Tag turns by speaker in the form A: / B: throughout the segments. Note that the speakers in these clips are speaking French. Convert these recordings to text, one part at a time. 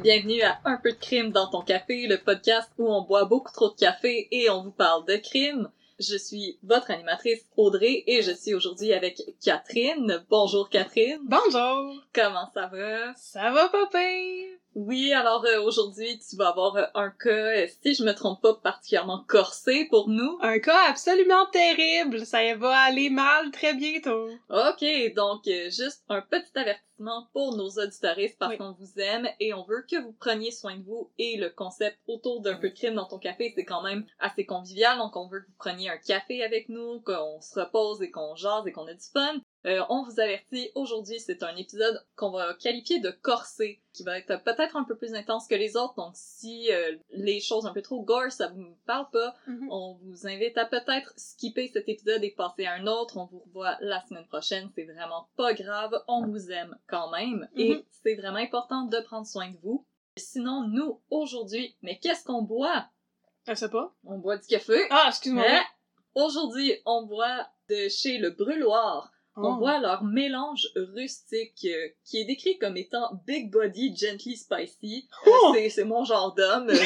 A: bienvenue à Un peu de crime dans ton café, le podcast où on boit beaucoup trop de café et on vous parle de crime. Je suis votre animatrice Audrey et je suis aujourd'hui avec Catherine. Bonjour Catherine.
B: Bonjour.
A: Comment ça va?
B: Ça va pire?
A: Oui, alors euh, aujourd'hui, tu vas avoir euh, un cas, euh, si je me trompe pas, particulièrement corsé pour nous.
B: Un cas absolument terrible. Ça va aller mal très bientôt.
A: Ok, donc juste un petit avertissement pour nos auditoristes parce
B: Oui.
A: qu'on vous aime et on veut que vous preniez soin de vous et le concept autour d'un peu de crime dans ton café, c'est quand même assez convivial, donc on veut que vous preniez un café avec nous, qu'on se repose et qu'on jase et qu'on ait du fun. Euh, on vous avertit, aujourd'hui c'est un épisode qu'on va qualifier de corsé, qui va être peut-être un peu plus intense que les autres, donc si euh, les choses un peu trop gore, ça vous parle pas, on vous invite à peut-être skipper cet épisode et passer à un autre. On vous revoit la semaine prochaine. C'est vraiment pas grave. On vous aime quand même. Et
B: Mhm.
A: c'est vraiment important de prendre soin de vous. Sinon, nous, aujourd'hui, mais qu'est-ce qu'on boit?
B: Je sais pas.
A: On boit du café.
B: Ah, excuse-moi.
A: Aujourd'hui, on boit de chez le Brûloir. On
B: Oh.
A: boit leur mélange rustique euh, qui est décrit comme étant Big Body Gently Spicy. Euh,
B: Oh!
A: c'est- c'est mon genre d'homme. euh.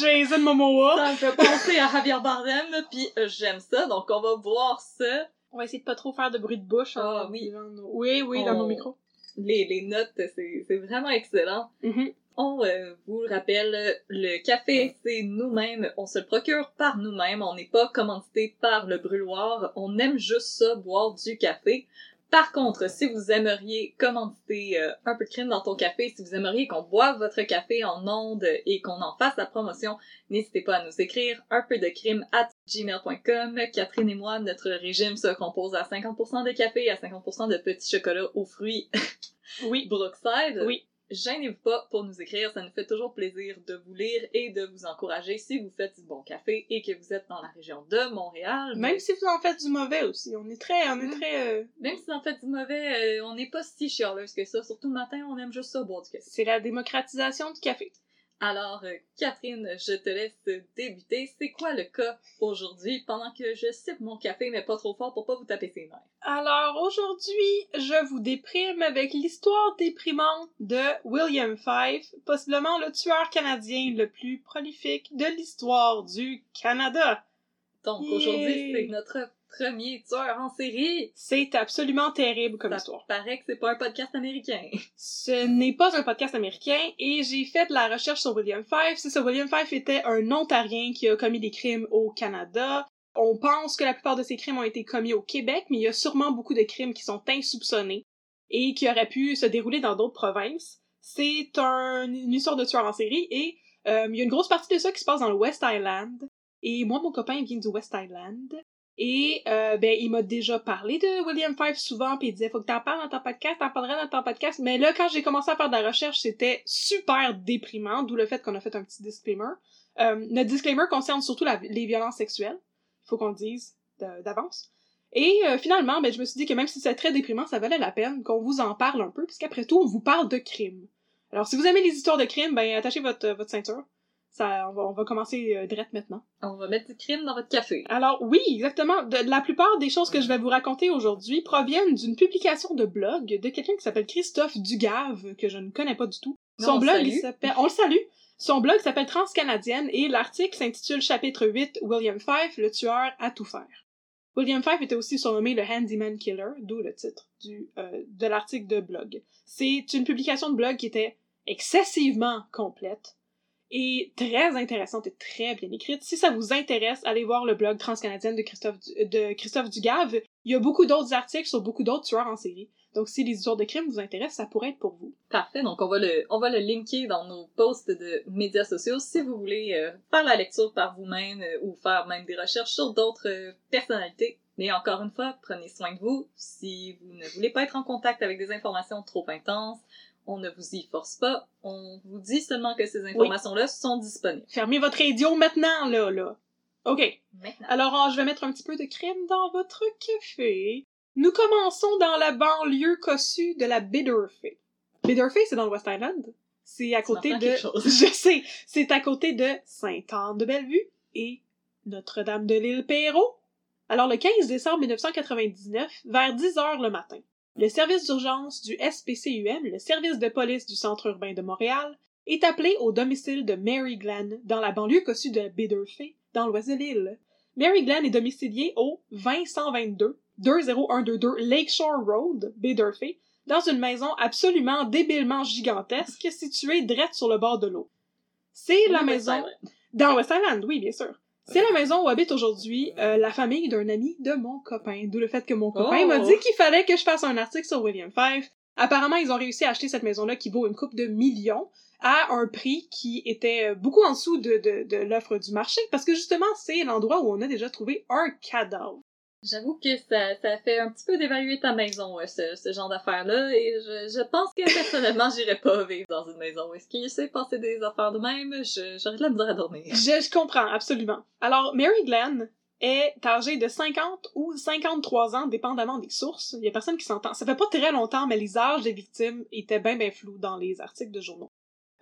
B: Jason Momoa.
A: Ça me fait penser à Javier Bardem, puis euh, j'aime ça, donc on va boire ça.
B: On va essayer de pas trop faire de bruit de bouche. en
A: Ah, oui.
B: nos- Oui, oui, dans nos micros.
A: Les, les notes, c'est vraiment excellent.
B: Mhm.
A: On euh, vous rappelle, le café, c'est nous-mêmes, on se le procure par nous-mêmes, on n'est pas commandité par le brûloir, on aime juste ça, boire du café. Par contre, si vous aimeriez commanditer euh, un peu de crime dans ton café, si vous aimeriez qu'on boive votre café en ondes et qu'on en fasse la promotion, n'hésitez pas à nous écrire un peu de crime at gmail.com. Catherine et moi, notre régime se compose à 50% de café et à 50% de petits chocolats aux fruits
B: Oui.
A: Brookside.
B: Oui.
A: Gênez-vous pas pour nous écrire, ça nous fait toujours plaisir de vous lire et de vous encourager si vous faites du bon café et que vous êtes dans la région de Montréal.
B: Même si vous en faites du mauvais aussi. On est très, on est
A: Mhm.
B: très, euh,
A: même si vous en faites du mauvais, euh, on n'est pas si chialeuse que ça. Surtout le matin, on aime juste ça, boire du café.
B: c'est la démocratisation du café.
A: Alors, euh, Catherine, je te laisse débuter. C'est quoi le cas aujourd'hui pendant que je sipe mon café, mais pas trop fort pour pas vous taper ses nerfs?
B: Alors aujourd'hui, je vous déprime avec l'histoire déprimante de William Fife, possiblement le tueur canadien le plus prolifique de l'histoire du Canada.
A: Donc, aujourd'hui, c'est notre premier tueur en série.
B: C'est absolument terrible comme
A: Ça
B: histoire.
A: paraît que c'est pas un podcast américain.
B: Ce n'est pas un podcast américain et j'ai fait de la recherche sur William Fife. C'est ça, William Fife était un Ontarien qui a commis des crimes au Canada. On pense que la plupart de ces crimes ont été commis au Québec, mais il y a sûrement beaucoup de crimes qui sont insoupçonnés et qui auraient pu se dérouler dans d'autres provinces. C'est un- une histoire de tueur en série et euh, il y a une grosse partie de ça qui se passe dans le West Island. Et moi, mon copain vient du West Island. Et euh, ben, il m'a déjà parlé de William Fife souvent, puis il disait faut que t'en parles dans ton podcast, t'en parlerais dans ton podcast. Mais là, quand j'ai commencé à faire de la recherche, c'était super déprimant, d'où le fait qu'on a fait un petit disclaimer. Euh, notre disclaimer concerne surtout les violences sexuelles, il faut qu'on le dise d'avance. Et euh, finalement, ben, je me suis dit que même si c'est très déprimant, ça valait la peine qu'on vous en parle un peu, puisqu'après tout, on vous parle de crimes. Alors, si vous aimez les histoires de crimes, ben attachez votre, votre ceinture. Ça, on va, on va commencer euh, direct maintenant.
A: On va mettre du crime dans votre café.
B: Alors oui, exactement. De, la plupart des choses que je vais vous raconter aujourd'hui proviennent d'une publication de blog de quelqu'un qui s'appelle Christophe Dugave, que je ne connais pas du tout.
A: Non,
B: Son
A: on
B: blog, il s'appelle... On le salue! Son blog s'appelle Transcanadienne et l'article s'intitule Chapitre 8 William Fife, le tueur à tout faire. William Fife était aussi surnommé le Handyman Killer, d'où le titre du, euh, de l'article de blog. C'est une publication de blog qui était excessivement complète et très intéressante et très bien écrite. Si ça vous intéresse, allez voir le blog transcanadienne de Christophe, de Christophe Dugave. Il y a beaucoup d'autres articles sur beaucoup d'autres tueurs en série. Donc si les histoires de crimes vous intéressent, ça pourrait être pour vous.
A: Parfait, donc on va le, on va le linker dans nos posts de médias sociaux si vous voulez euh, faire la lecture par vous-même euh, ou faire même des recherches sur d'autres euh, personnalités. Mais encore une fois, prenez soin de vous. Si vous ne voulez pas être en contact avec des informations trop intenses, on ne vous y force pas. On vous dit seulement que ces informations-là sont disponibles.
B: Fermez votre radio maintenant, là, là. OK.
A: Maintenant.
B: Alors, ah, je vais mettre un petit peu de crème dans votre café. Nous commençons dans la banlieue cossue de la Biderfay. Biderfay, c'est dans le West Island. C'est à côté de... Je sais. C'est à côté de Sainte-Anne-de-Bellevue et Notre-Dame de l'île Perrault. Alors, le 15 décembre 1999, vers 10 heures le matin, Le service d'urgence du SPCUM, le service de police du centre urbain de Montréal, est appelé au domicile de Mary Glenn, dans la banlieue cossue de Baderfay, dans l'île. Mary Glenn est domiciliée au 20122 20122 Lakeshore Road, Baderfay, dans une maison absolument débilement gigantesque située direct sur le bord de l'eau. C'est la maison... Dans West Island, oui, bien sûr. C'est la maison où habite aujourd'hui euh, la famille d'un ami de mon copain. D'où le fait que mon copain
A: Oh.
B: m'a dit qu'il fallait que je fasse un article sur William Fife. Apparemment, ils ont réussi à acheter cette maison-là qui vaut une coupe de millions à un prix qui était euh, beaucoup en dessous de, de, de l'offre du marché parce que justement, c'est l'endroit où on a déjà trouvé un cadavre.
A: J'avoue que ça, ça fait un petit peu d'évaluer ta maison, ce, genre d'affaires-là, et je, pense que personnellement, j'irais pas vivre dans une maison. Est-ce qu'il sait passer des affaires de même? J'aurais de la misère à dormir.
B: Je, je comprends, absolument. Alors, Mary Glenn est âgée de 50 ou 53 ans, dépendamment des sources. Il y a personne qui s'entend. Ça fait pas très longtemps, mais les âges des victimes étaient bien bien flous dans les articles de journaux.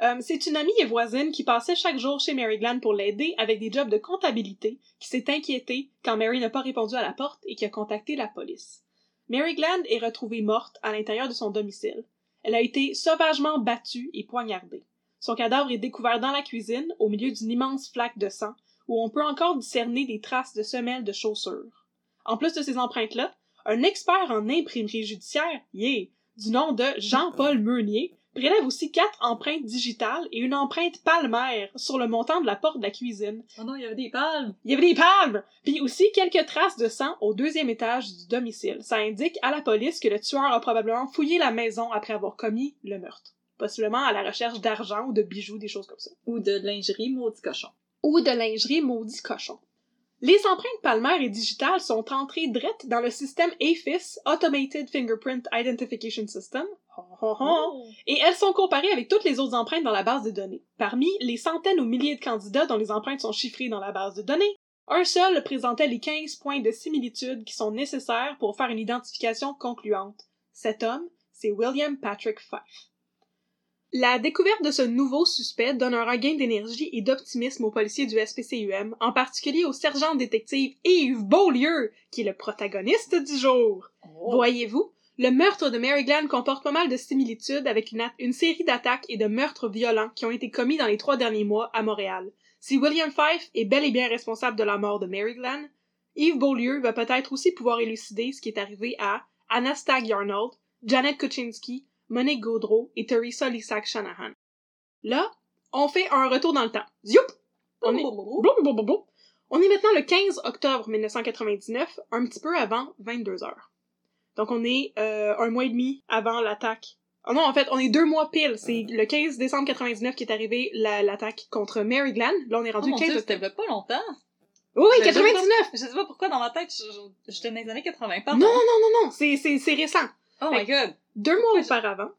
B: Euh, c'est une amie et voisine qui passait chaque jour chez Mary Glenn pour l'aider avec des jobs de comptabilité, qui s'est inquiétée quand Mary n'a pas répondu à la porte et qui a contacté la police. Mary Glenn est retrouvée morte à l'intérieur de son domicile. Elle a été sauvagement battue et poignardée. Son cadavre est découvert dans la cuisine, au milieu d'une immense flaque de sang, où on peut encore discerner des traces de semelles de chaussures. En plus de ces empreintes-là, un expert en imprimerie judiciaire, yeah, du nom de Jean-Paul Meunier, prélève aussi quatre empreintes digitales et une empreinte palmaire sur le montant de la porte de la cuisine.
A: Oh non, il y avait des palmes!
B: Il y avait des palmes! Puis aussi quelques traces de sang au deuxième étage du domicile. Ça indique à la police que le tueur a probablement fouillé la maison après avoir commis le meurtre. Possiblement à la recherche d'argent ou de bijoux, des choses comme ça.
A: Ou de lingerie, maudit cochon.
B: Ou de lingerie maudit cochon. Les empreintes palmaires et digitales sont entrées drettes dans le système AFIS, Automated Fingerprint Identification System, ho. et elles sont comparées avec toutes les autres empreintes dans la base de données. Parmi les centaines ou milliers de candidats dont les empreintes sont chiffrées dans la base de données, un seul présentait les 15 points de similitude qui sont nécessaires pour faire une identification concluante. Cet homme, c'est William Patrick Fife. La découverte de ce nouveau suspect donne un regain d'énergie et d'optimisme aux policiers du SPCUM, en particulier au sergent détective Yves Beaulieu, qui est le protagoniste du jour.
A: Oh.
B: Voyez-vous, le meurtre de Mary Glenn comporte pas mal de similitudes avec une, série d'attaques et de meurtres violents qui ont été commis dans les trois derniers mois à Montréal. Si William Fife est bel et bien responsable de la mort de Mary Glenn, Yves Beaulieu va peut-être aussi pouvoir élucider ce qui est arrivé à Anna Stagg Arnold, Janet Kuczynski, Monique Gaudreau et Teresa Lissac Shanahan. Là, on fait un retour dans le temps. Zoup! On est... On est maintenant le 15 octobre 1999, un petit peu avant 22 heures. Donc on est euh, un mois et demi avant l'attaque. Oh non, en fait, on est deux mois pile. C'est le 15 décembre 99 qui est arrivé la- l'attaque contre Mary Glenn. Là, on est
A: Oh
B: rendu
A: mon
B: 15
A: Dieu, c'était pas longtemps!
B: Oui, oui,
A: Je- je-
B: 99!
A: Je sais pas pourquoi dans ma tête, j'étais dans les années 80,
B: Non,
A: pardon.
B: non, non, non, non, c'est récent.
A: Oh my god!
B: Deux mois auparavant.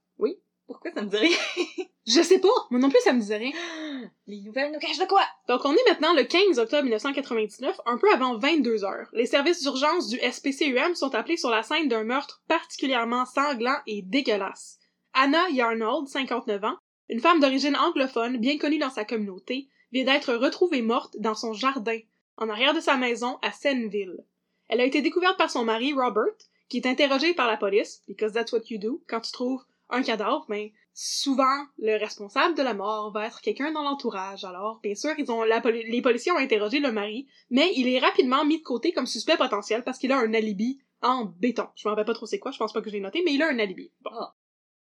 A: Pourquoi ça me dit rien?
B: Je sais pas, moi non plus ça me disait rien.
A: Les nouvelles nous cachent de quoi?
B: Donc on est maintenant le 15 octobre 1999, un peu avant 22 heures. Les services d'urgence du SPCUM sont appelés sur la scène d'un meurtre particulièrement sanglant et dégueulasse. Anna Yarnold, 59 ans, une femme d'origine anglophone bien connue dans sa communauté, vient d'être retrouvée morte dans son jardin, en arrière de sa maison à Senneville. Elle a été découverte par son mari Robert, qui est interrogé par la police, because that's what you do, quand tu trouves un cadavre, mais souvent le responsable de la mort va être quelqu'un dans l'entourage. Alors, bien sûr, ils ont la poli- les policiers ont interrogé le mari, mais il est rapidement mis de côté comme suspect potentiel parce qu'il a un alibi en béton. Je m'en rappelle pas trop c'est quoi, je pense pas que je l'ai noté, mais il a un alibi. Bon.
A: Ah.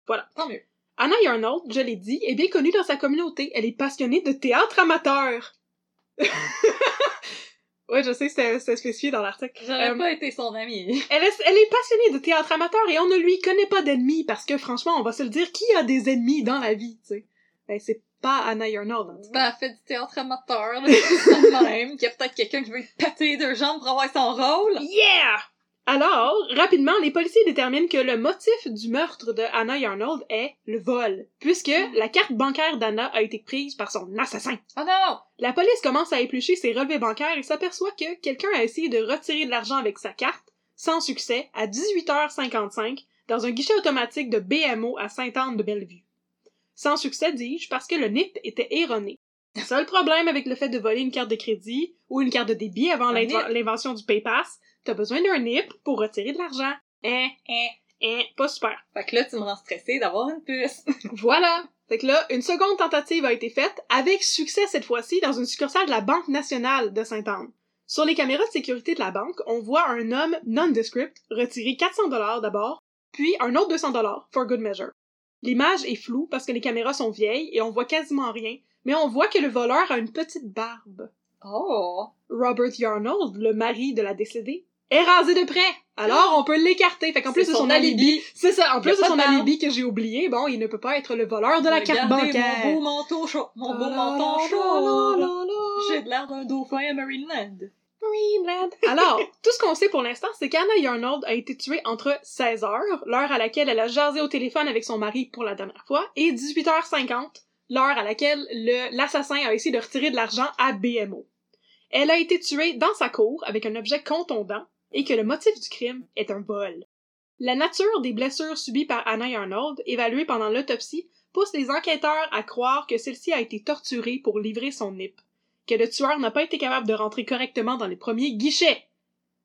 B: Voilà.
A: Tant mieux.
B: Anna Yarnold, je l'ai dit, est bien connue dans sa communauté. Elle est passionnée de théâtre amateur. ouais, je sais, c'est c'est spécifié dans l'article.
A: J'aurais
B: Euh,
A: pas été son amie.
B: elle est, elle est passionnée de théâtre amateur et on ne lui connaît pas d'ennemis parce que franchement, on va se le dire, qui a des ennemis dans la vie, tu sais? Ben, c'est pas Anna Yarnold.
A: Ben, elle fait du théâtre amateur, là, même. Qu'il y a peut-être quelqu'un qui veut lui péter deux jambes pour avoir son rôle.
B: Yeah! Alors, rapidement, les policiers déterminent que le motif du meurtre de Anna Yarnold est le vol, puisque la carte bancaire d'Anna a été prise par son assassin.
A: Oh non!
B: La police commence à éplucher ses relevés bancaires et s'aperçoit que quelqu'un a essayé de retirer de l'argent avec sa carte, sans succès, à 18h55, dans un guichet automatique de BMO à Sainte-Anne-de-Bellevue. Sans succès, dis-je, parce que le NIP était erroné. Le seul problème avec le fait de voler une carte de crédit ou une carte de débit avant l'invention du PayPass, t'as besoin d'un NIP pour retirer de l'argent. Hein?
A: Eh.
B: Hein, pas super.
A: Fait que là, tu me rends stressée d'avoir une puce.
B: Voilà. Fait que là, une seconde tentative a été faite, avec succès cette fois-ci, dans une succursale de la Banque nationale de Sainte-Anne. Sur les caméras de sécurité de la banque, on voit un homme nondescript retirer 400 dollars d'abord, puis un autre 200 dollars, for good measure. L'image est floue parce que les caméras sont vieilles et on voit quasiment rien, mais on voit que le voleur a une petite barbe.
A: Oh!
B: Robert Yarnold, le mari de la décédée, est rasé de près. Alors, on peut l'écarter. Fait qu'en plus de son
A: son
B: alibi,
A: alibi.
B: c'est ça, en plus de son
A: de
B: alibi que j'ai oublié, bon, il ne peut pas être le voleur de la carte bancaire.
A: mon beau manteau chaud. Mon beau
B: la,
A: chaud. J'ai de l'air d'un dauphin à Marineland.
B: Greenland. Alors, tout ce qu'on sait pour l'instant, c'est qu'Anna Yarnold a été tuée entre 16 heures, l'heure à laquelle elle a jasé au téléphone avec son mari pour la dernière fois, et 18h50, l'heure à laquelle le- l'assassin a essayé de retirer de l'argent à BMO. Elle a été tuée dans sa cour avec un objet contondant et que le motif du crime est un vol. La nature des blessures subies par Anna Yarnold, évaluées pendant l'autopsie, pousse les enquêteurs à croire que celle-ci a été torturée pour livrer son nip que le tueur n'a pas été capable de rentrer correctement dans les premiers guichets.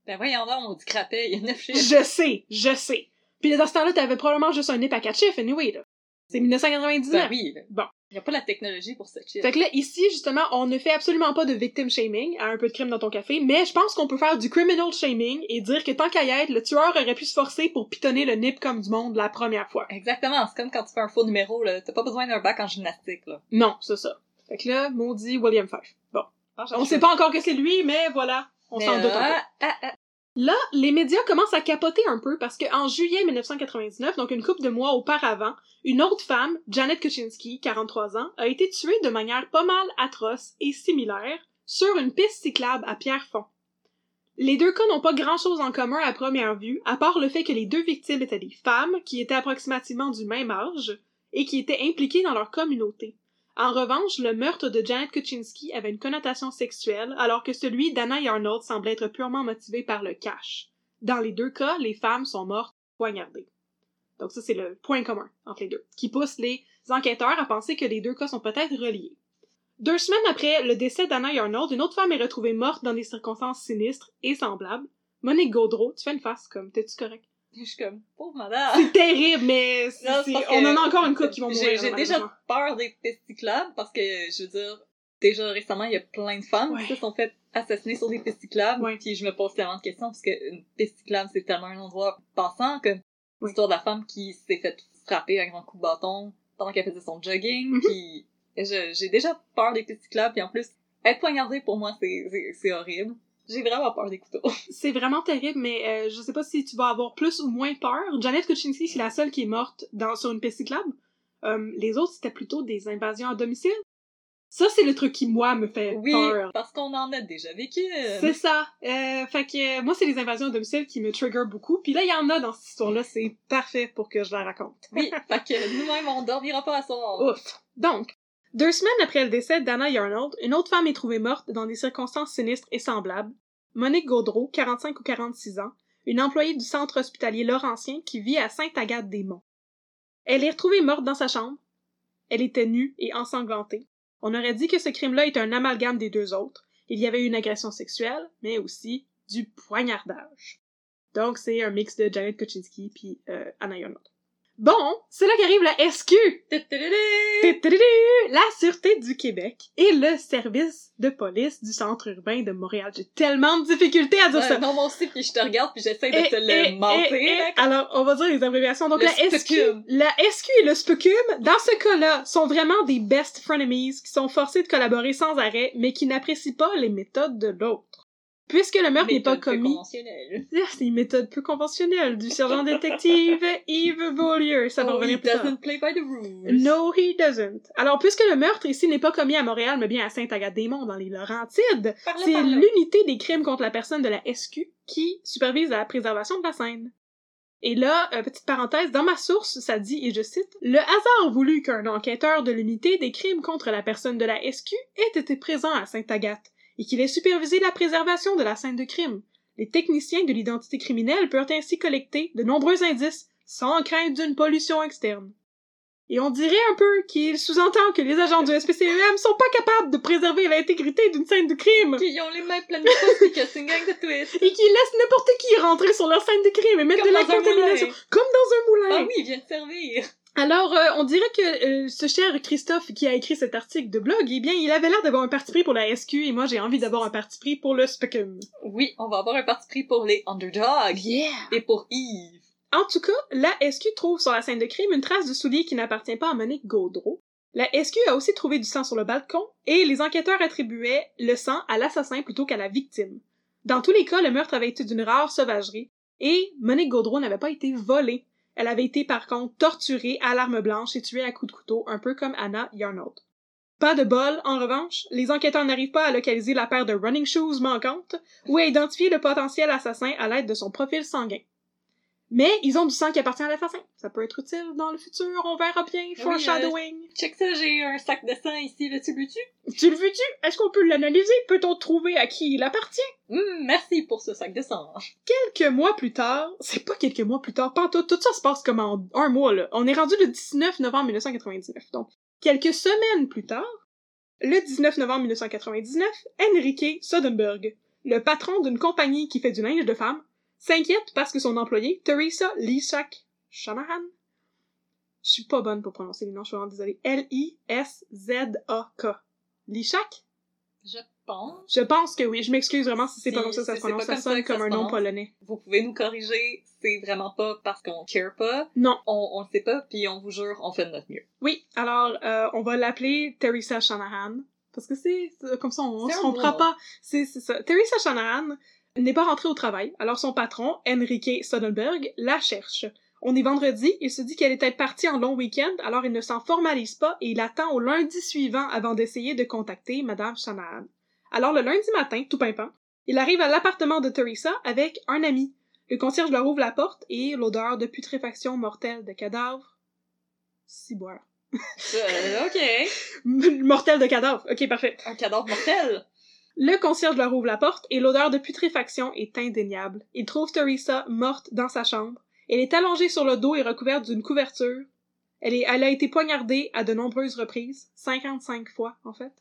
A: Ben voyons donc, on dit crapet, il y a neuf chiffres.
B: Je sais, je sais. Puis dans ce temps-là, t'avais probablement juste un nip à quatre chiffres, anyway, là. C'est 1999.
A: Ben oui, là.
B: Bon.
A: Il y a pas la technologie pour chiffre.
B: Fait que là, ici, justement, on ne fait absolument pas de victim shaming à un peu de crime dans ton café, mais je pense qu'on peut faire du criminal shaming et dire que tant qu'à y être, le tueur aurait pu se forcer pour pitonner le nip comme du monde la première fois.
A: Exactement, c'est comme quand tu fais un faux numéro, là. T'as pas besoin d'un bac en gymnastique, là.
B: Non, c'est ça. Fait que là, maudit William Fife. Bon.
A: Ah,
B: On sait pas encore que c'est lui, mais voilà. On s'en doute un peu.
A: ah, ah, ah.
B: Là, les médias commencent à capoter un peu parce qu'en juillet 1999, donc une couple de mois auparavant, une autre femme, Janet Kuczynski, 43 ans, a été tuée de manière pas mal atroce et similaire sur une piste cyclable à Pierrefonds. Les deux cas n'ont pas grand-chose en commun à première vue, à part le fait que les deux victimes étaient des femmes qui étaient approximativement du même âge et qui étaient impliquées dans leur communauté. En revanche, le meurtre de Janet Kuczynski avait une connotation sexuelle, alors que celui d'Anna Yarnold semblait être purement motivé par le cash. Dans les deux cas, les femmes sont mortes poignardées. Donc ça, c'est le point commun entre les deux, qui pousse les enquêteurs à penser que les deux cas sont peut-être reliés. Deux semaines après le décès d'Anna Yarnold, une autre femme est retrouvée morte dans des circonstances sinistres et semblables. Monique Gaudreau, tu fais une face comme, t'es-tu correct?
A: Je suis comme, pauvre madame.
B: C'est terrible, mais
A: Non,
B: on en a encore une couple qui vont
A: J'ai
B: mourir.
A: j'ai déjà peur des pesticyclables parce que, je veux dire, déjà récemment, il y a plein de femmes
B: Ouais.
A: qui se sont faites assassiner sur des.
B: Ouais.
A: Puis je me pose tellement de questions parce que une pesticyclable, c'est tellement un endroit passant que
B: Oui.
A: l'histoire de la femme qui s'est faite frapper un grand coup de bâton pendant qu'elle faisait son jogging.
B: Mhm.
A: Puis j'ai déjà peur des pesticyclables. Puis en plus, être poignardée pour moi, c'est horrible. J'ai vraiment peur des couteaux.
B: C'est vraiment terrible, mais euh, je sais pas si tu vas avoir plus ou moins peur. Janet Kuczynski, c'est la seule qui est morte dans, sur une piste cyclable. Euh, les autres, c'était plutôt des invasions à domicile. Ça, c'est le truc qui, moi, me fait
A: Oui,
B: peur.
A: parce qu'on en a déjà vécu.
B: C'est ça. Euh, fait que euh, moi, c'est les invasions à domicile qui me trigger beaucoup. Puis là, il y en a dans cette histoire-là. C'est parfait pour que je la raconte.
A: Oui, fait que nous-mêmes, on dormira pas à soir.
B: Ouf. Donc, deux semaines après le décès d'Anna Yarnold, une autre femme est trouvée morte dans des circonstances sinistres et semblables. Monique Gaudreau, 45 ou 46 ans, une employée du centre hospitalier Laurentien qui vit à Sainte-Agathe-des-Monts. Elle est retrouvée morte dans sa chambre. Elle était nue et ensanglantée. On aurait dit que ce crime-là est un amalgame des deux autres. Il y avait une agression sexuelle, mais aussi du poignardage. Donc, c'est un mix de Janet Kuczynski puis euh, Anna Yarnold. Bon, c'est là qu'arrive la SQ! La Sûreté du Québec et le service de police du centre urbain de Montréal. J'ai tellement de difficultés à dire
A: Ouais,
B: ça.
A: non, moi aussi, puis je te regarde, puis j'essaie de
B: Et-
A: te
B: et-
A: le mentir.
B: Alors, on va dire les abréviations. Donc,
A: Le
B: la SQ, la SQ et le SPUCUM, dans ce cas-là, sont vraiment des best frenemies qui sont forcés de collaborer sans arrêt, mais qui n'apprécient pas les méthodes de l'autre. Puisque le meurtre n'est pas commis... C'est une méthode peu conventionnelle du sergent détective Yves Beaulieu. Ça va
A: Oh,
B: revenir
A: he
B: plus tard.
A: doesn't play by the rules.
B: No, he doesn't. Alors, puisque le meurtre ici n'est pas commis à Montréal, mais bien à Sainte-Agathe-des-Monts, dans les Laurentides, c'est l'unité des crimes contre la personne de la SQ qui supervise la préservation de la scène. Et là, euh, petite parenthèse, dans ma source, ça dit, et je cite, Le hasard voulut qu'un enquêteur de l'unité des crimes contre la personne de la SQ ait été présent à Sainte-Agathe, et qu'il ait supervisé la préservation de la scène de crime. Les techniciens de l'identité criminelle peuvent ainsi collecter de nombreux indices sans crainte d'une pollution externe. Et on dirait un peu qu'il sous-entend que les agents du SPCEM sont pas capables de préserver l'intégrité d'une scène de crime.
A: Qu'ils ont les mains pleines de que c'est une gang de twists.
B: Et qu'ils laissent n'importe qui rentrer sur leur scène de crime et mettre
A: Comme
B: de la contamination. Comme dans un moulin.
A: Ah oui, il vient de servir.
B: Alors, euh, on dirait que euh, ce cher Christophe qui a écrit cet article de blog, eh bien, il avait l'air d'avoir un parti pris pour la SQ et moi j'ai envie d'avoir un parti pris pour le Specum.
A: Oui, on va avoir un parti pris pour les underdogs.
B: Yeah!
A: Et pour Yves.
B: En tout cas, la SQ trouve sur la scène de crime une trace de soulier qui n'appartient pas à Monique Gaudreau. La SQ a aussi trouvé du sang sur le balcon et les enquêteurs attribuaient le sang à l'assassin plutôt qu'à la victime. Dans tous les cas, le meurtre avait été d'une rare sauvagerie et Monique Gaudreau n'avait pas été volée. Elle avait été par contre torturée à l'arme blanche et tuée à coups de couteau, un peu comme Anna Yarnold. Pas de bol, en revanche, les enquêteurs n'arrivent pas à localiser la paire de running shoes manquantes ou à identifier le potentiel assassin à l'aide de son profil sanguin. Mais ils ont du sang qui appartient à l'assassin. Ça peut être utile dans le futur, on verra bien. Foreshadowing.
A: Check ça, j'ai un sac de sang ici, là, tu veux-tu?
B: Tu le veux-tu? Est-ce qu'on peut l'analyser? Peut-on trouver à qui il appartient?
A: Hum, merci pour ce sac de sang.
B: Quelques mois plus tard, c'est pas quelques mois plus tard, pas tout, tout ça se passe comme en un mois, là. On est rendu le 19 novembre 1999. Donc, quelques semaines plus tard, le 19 novembre 1999, Enrique Soderbergh, le patron d'une compagnie qui fait du linge de femme, s'inquiète parce que son employé, Teresa Lishak Shanahan, je suis pas bonne pour prononcer les noms, je suis vraiment désolée, L-I-S-Z-A-K. Lishak?
A: Je pense.
B: Je pense que oui, je m'excuse vraiment si c'est pas comme ça que ça
A: si
B: se prononce, ça
A: comme ça
B: sonne
A: ça
B: comme un nom polonais.
A: Vous pouvez nous corriger, c'est vraiment pas parce qu'on care pas.
B: Non.
A: On, on le sait pas, puis on vous jure, on fait de notre mieux.
B: Oui, alors euh, on va l'appeler Teresa Shanahan, parce que c'est comme ça, on
A: C'est
B: se comprend pas. C'est ça. Teresa Shanahan n'est pas rentrée au travail, alors son patron, Enrique Soderbergh, la cherche. On est vendredi, il se dit qu'elle était partie en long week-end, alors il ne s'en formalise pas et il attend au lundi suivant avant d'essayer de contacter Madame Shanahan. Alors le lundi matin, tout pimpant, il arrive à l'appartement de Teresa avec un ami. Le concierge leur ouvre la porte et l'odeur de putréfaction mortelle de cadavres. Ciboire.
A: Euh, ok.
B: Mortel de cadavre. Ok, parfait.
A: Un cadavre mortel.
B: Le concierge leur ouvre la porte et l'odeur de putréfaction est indéniable. Il trouve Teresa morte dans sa chambre. Elle est allongée sur le dos et recouverte d'une couverture. Elle, a été poignardée à de nombreuses reprises, 55 fois en fait,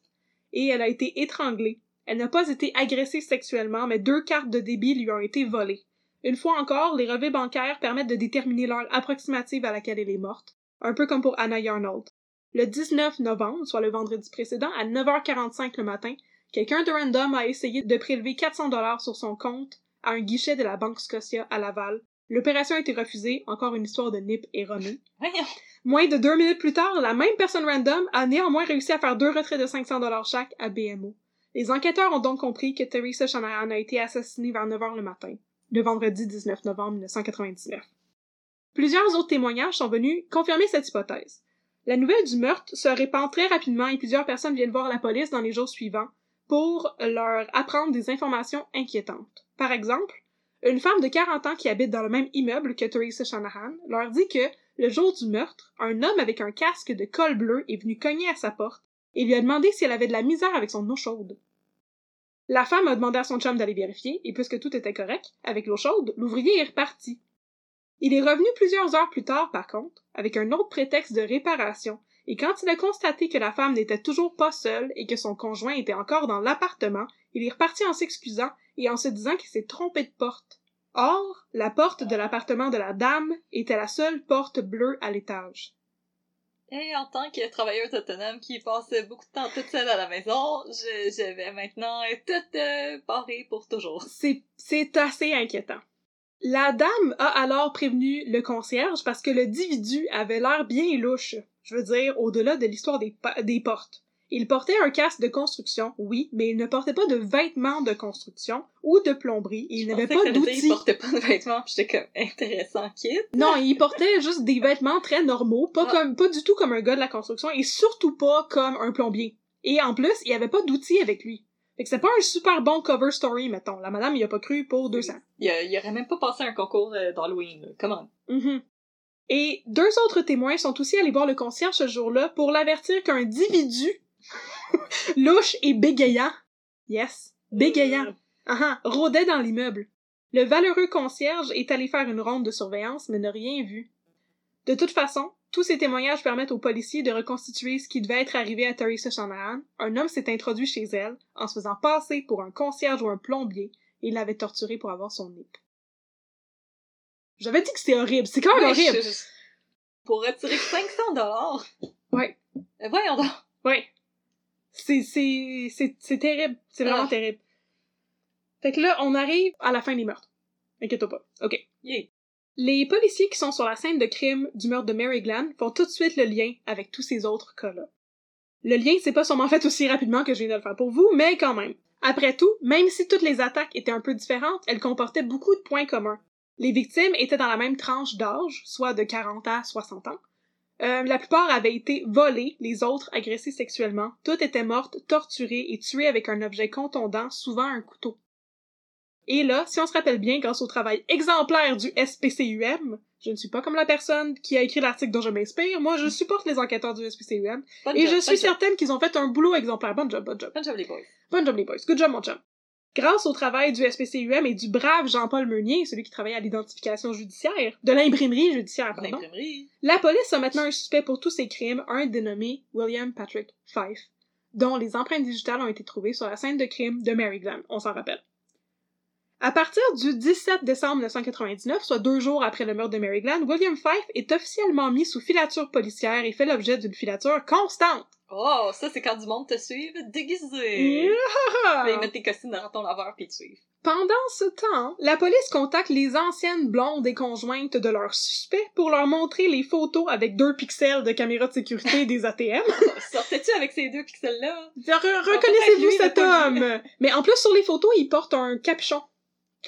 B: et elle a été étranglée. Elle n'a pas été agressée sexuellement, mais deux cartes de débit lui ont été volées. Une fois encore, les relevés bancaires permettent de déterminer l'heure approximative à laquelle elle est morte, un peu comme pour Anna Yarnold. Le 19 novembre, soit le vendredi précédent, à 9h45 le matin, quelqu'un de random a essayé de prélever 400 dollars sur son compte à un guichet de la Banque Scotia à Laval. L'opération a été refusée, encore une histoire de nip erronée.
A: Voyons.
B: Moins de deux minutes plus tard, la même personne random a néanmoins réussi à faire deux retraits de 500 dollars chaque à BMO. Les enquêteurs ont donc compris que Teresa Shanahan a été assassinée vers 9h le matin, le vendredi 19 novembre 1999. Plusieurs autres témoignages sont venus confirmer cette hypothèse. La nouvelle du meurtre se répand très rapidement et plusieurs personnes viennent voir la police dans les jours suivants pour leur apprendre des informations inquiétantes. Par exemple, une femme de 40 ans qui habite dans le même immeuble que Teresa Shanahan leur dit que, le jour du meurtre, un homme avec un casque de col bleu est venu cogner à sa porte et lui a demandé si elle avait de la misère avec son eau chaude. La femme a demandé à son chum d'aller vérifier, et puisque tout était correct, avec l'eau chaude, l'ouvrier est reparti. Il est revenu plusieurs heures plus tard, par contre, avec un autre prétexte de réparation, et quand il a constaté que la femme n'était toujours pas seule et que son conjoint était encore dans l'appartement, il est reparti en s'excusant et en se disant qu'il s'est trompé de porte. Or, la porte de l'appartement de la dame était la seule porte bleue à l'étage.
A: Et en tant que travailleuse autonome qui passait beaucoup de temps toute seule à la maison, je, je vais maintenant être toute euh, parée pour toujours.
B: C'est, c'est assez inquiétant. La dame a alors prévenu le concierge parce que le individu avait l'air bien louche. Je veux dire, au-delà de l'histoire des, des portes. Il portait un casque de construction, oui, mais il ne portait pas de vêtements de construction ou de plomberie. et Il n'avait pas d'outils.
A: Il portait pas de vêtements, j'étais comme intéressant kid.
B: Non, il portait juste des vêtements très normaux, pas
A: Ah.
B: comme, pas du tout comme un gars de la construction et surtout pas comme un plombier. Et en plus, il avait pas d'outils avec lui. Fait que c'était pas un super bon cover story, mettons. La madame y a pas cru pour 200.
A: Il, il aurait même pas passé un concours euh, d'Halloween, comment?
B: Mhm. Et deux autres témoins sont aussi allés voir le concierge ce jour-là pour l'avertir qu'un individu louche et bégayant, yes, bégayant, ah ah, rôdait dans l'immeuble. Le valeureux concierge est allé faire une ronde de surveillance mais n'a rien vu. De toute façon, Tous ces témoignages permettent aux policiers de reconstituer ce qui devait être arrivé à Teresa Shanahan. Un homme s'est introduit chez elle en se faisant passer pour un concierge ou un plombier et l'avait torturé pour avoir son nip. J'avais dit que c'était horrible. C'est quand même horrible.
A: je- je- Pour retirer 500 dollars.
B: Ouais.
A: Voyons donc.
B: Ouais. C'est, c'est, c'est, c'est terrible. C'est vraiment
A: Ah.
B: terrible. Fait que là, on arrive à la fin des meurtres. Inquiète-toi pas. OK.
A: Yeah.
B: Les policiers qui sont sur la scène de crime du meurtre de Mary Glenn font tout de suite le lien avec tous ces autres cas-là. Le lien s'est pas sûrement fait aussi rapidement que je viens de le faire pour vous, mais quand même. Après tout, même si toutes les attaques étaient un peu différentes, elles comportaient beaucoup de points communs. Les victimes étaient dans la même tranche d'âge, soit de 40 à 60 ans. Euh, la plupart avaient été volées, les autres agressées sexuellement. Toutes étaient mortes, torturées et tuées avec un objet contondant, souvent un couteau. Et là, si on se rappelle bien, grâce au travail exemplaire du SPCUM, je ne suis pas comme la personne qui a écrit l'article dont je m'inspire, moi je supporte les enquêteurs du SPCUM, et
A: job,
B: je suis
A: job.
B: certaine qu'ils ont fait un boulot exemplaire. Bon job, bon job.
A: Bonne job, les boys.
B: Bon job les boys. Good job mon chum. Grâce au travail du SPCUM et du brave Jean-Paul Meunier, celui qui travaillait à l'identification judiciaire, de l'imprimerie judiciaire, pardon, la police a maintenant un suspect pour tous ces crimes, un dénommé William Patrick Fife, dont les empreintes digitales ont été trouvées sur la scène de crime de Mary Glenn, on s'en rappelle. À partir du 17 décembre 1999, soit deux jours après le meurtre de Mary Glenn, William Fife est officiellement mis sous filature policière et fait l'objet d'une filature constante.
A: Oh, ça, c'est quand du monde te suive déguisé.
B: Yeah!
A: Là, ils mettent tes costumes dans ton laveur pis te suivent.
B: Pendant ce temps, la police contacte les anciennes blondes et conjointes de leurs suspects pour leur montrer les photos avec deux pixels de caméra de sécurité des ATM.
A: Sortais-tu avec ces deux pixels-là?
B: Re- Reconnaissez-vous cet homme? Mais en plus, sur les photos, il porte un capuchon.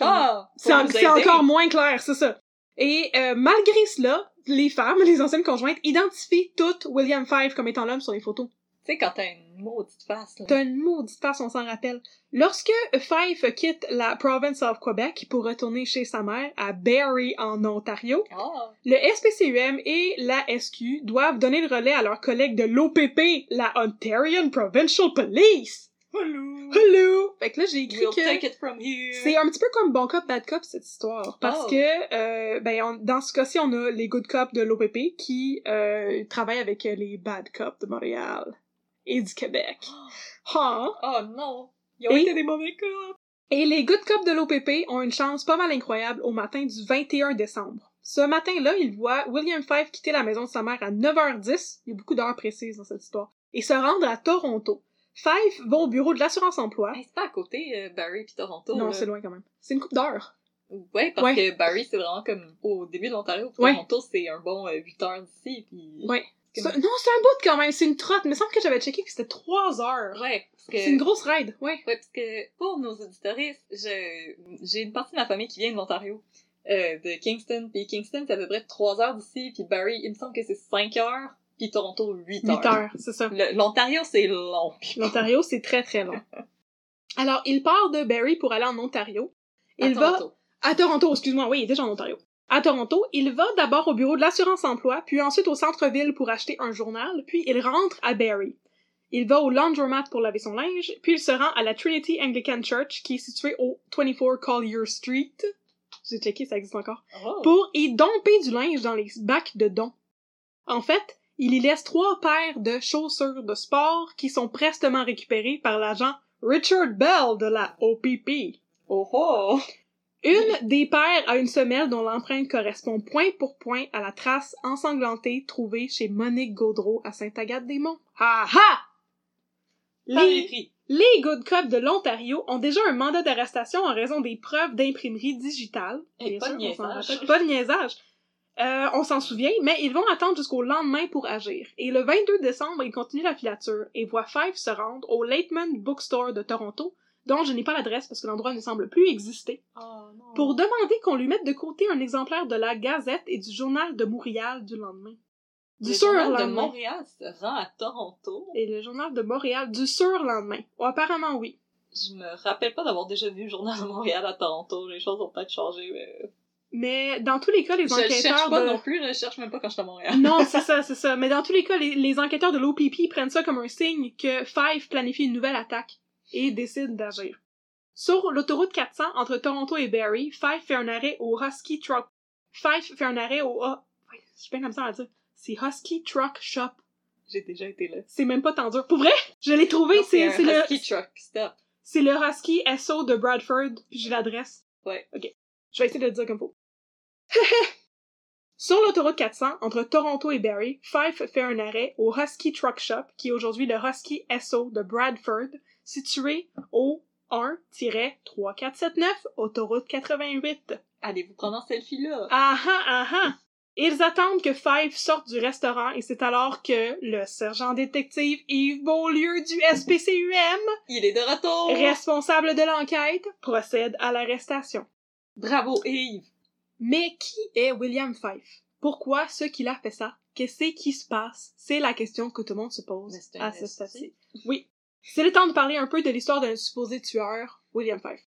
A: Ah!
B: C'est encore moins clair, c'est ça. Et euh, malgré cela, les femmes, les anciennes conjointes, identifient toutes William Five comme étant l'homme sur les photos.
A: Tu sais, quand t'as une maudite face, là.
B: T'as une maudite face, on s'en rappelle. Lorsque Fife quitte la province of Quebec pour retourner chez sa mère à Barrie, en Ontario,
A: Ah!
B: le SPCUM et la SQ doivent donner le relais à leurs collègues de l'OPP, la Ontarian Provincial Police.
A: Hello!
B: Hello! Fait que là, j'ai écrit
A: We'll
B: que...
A: take it from here.
B: C'est un petit peu comme bon cop, bad cop, cette histoire. Parce
A: Oh.
B: que, euh, ben, on- dans ce cas-ci, on a les good cops de l'OPP qui euh, travaillent avec les bad cops de Montréal et du Québec. Hein?
A: Oh non! Ils ont
B: Et-
A: été des mauvais cops!
B: Et les good cops de l'OPP ont une chance pas mal incroyable au matin du 21 décembre. Ce matin-là, ils voient William Fife quitter la maison de sa mère à 9h10, il y a beaucoup d'heures précises dans cette histoire, et se rendre à Toronto. Fife va au bureau de l'assurance-emploi.
A: Hey, c'est pas à côté, euh, Barry pis Toronto.
B: non,
A: là.
B: c'est loin quand même. C'est une coupe d'heures.
A: Ouais, parce
B: Ouais.
A: que Barry, c'est vraiment comme au début de l'Ontario. puis
B: Ouais.
A: Toronto, c'est un bon 8 heures d'ici. Puis...
B: Ouais.
A: C'est
B: non, c'est un bout quand même, c'est une trotte. Il me semble que j'avais checké que c'était 3 heures.
A: Ouais, parce que...
B: C'est une grosse ride, ouais.
A: Ouais, parce que pour nos auditoristes, je... j'ai une partie de ma famille qui vient de l'Ontario, euh, de Kingston. Puis Kingston, c'est à peu près 3 heures d'ici. Puis Barry, il me semble que c'est 5 heures. Puis Toronto, 8 heures.
B: 8 heures, c'est ça.
A: L'Ontario, c'est long.
B: L'Ontario, c'est très très long. Alors, il part de Barrie pour aller en Ontario.
A: À
B: Il va
A: Toronto.
B: à Toronto, excuse-moi, oui, il est déjà en Ontario. À Toronto, il va d'abord au bureau de l'assurance-emploi, puis ensuite au centre-ville pour acheter un journal, puis il rentre à Barrie. Il va au laundromat pour laver son linge, puis il se rend à la Trinity Anglican Church, qui est située au 24 Collier Street. J'ai checké, ça existe encore.
A: Oh.
B: Pour y domper du linge dans les bacs de dons. En fait, il y laisse trois paires de chaussures de sport qui sont prestement récupérées par l'agent Richard Bell de la OPP.
A: Oh oh!
B: Une des paires a une semelle dont l'empreinte correspond point pour point à la trace ensanglantée trouvée chez Monique Gaudreau à Sainte-Agathe-des-Monts. Ha ha!
A: Les
B: Les, Good Cops de l'Ontario ont déjà un mandat d'arrestation en raison des preuves d'imprimerie digitale.
A: Et
B: Bien
A: pas
B: sûr,
A: de
B: on rappelle. Pas de niaisage. Euh, on s'en souvient, mais ils vont attendre jusqu'au lendemain pour agir. Et le 22 décembre, ils continuent la filature et voient Five se rendre au Lateman Bookstore de Toronto, dont je n'ai pas l'adresse parce que l'endroit ne semble plus exister,
A: Oh non.
B: pour demander qu'on lui mette de côté un exemplaire de la Gazette et du Journal de Montréal du lendemain. Du
A: Le journal de. Montréal se rend à Toronto?
B: Et le Journal de Montréal du surlendemain. Oh, apparemment oui.
A: Je me rappelle pas d'avoir déjà vu le journal de Montréal à Toronto. Les choses ont peut-être changé, mais...
B: Mais dans tous les cas, les
A: Je le
B: enquêteurs
A: cherche pas
B: de...
A: non plus, je cherche même pas quand je suis à Montréal.
B: Non, c'est ça, c'est ça. Mais dans tous les cas, les, les enquêteurs de l'OPP prennent ça comme un signe que Five planifie une nouvelle attaque et décide d'agir. Sur l'autoroute 400 entre Toronto et Barrie, Five fait un arrêt au Husky Truck. Five fait un arrêt au... Ah, je suis bien comme ça à dire. c'est Husky Truck Shop.
A: J'ai déjà été là.
B: C'est même pas tant dur. Pour vrai, je l'ai trouvé, c'est le
A: Husky Truck Stop.
B: c'est le Husky SO de Bradford, puis j'ai l'adresse.
A: Ouais.
B: Je vais essayer de le dire comme faut. Sur l'autoroute 400, entre Toronto et Barrie, Fife fait un arrêt au Husky Truck Shop, qui est aujourd'hui le Husky SO de Bradford, situé au 1-3479 autoroute 88.
A: Allez vous prendre en selfie là.
B: Ah ah ah ah! Ils attendent que Fife sorte du restaurant et c'est alors que le sergent détective Yves Beaulieu du SPCUM,
A: Il est de retour.
B: responsable de l'enquête, procède à l'arrestation.
A: Bravo Yves.
B: Mais qui est William Fife? Pourquoi ce qu'il a fait ça? Qu'est-ce qui se passe? C'est la question que tout le monde se pose à ce stade-ci. Oui. C'est le temps de parler un peu de l'histoire d'un supposé tueur, William Fife.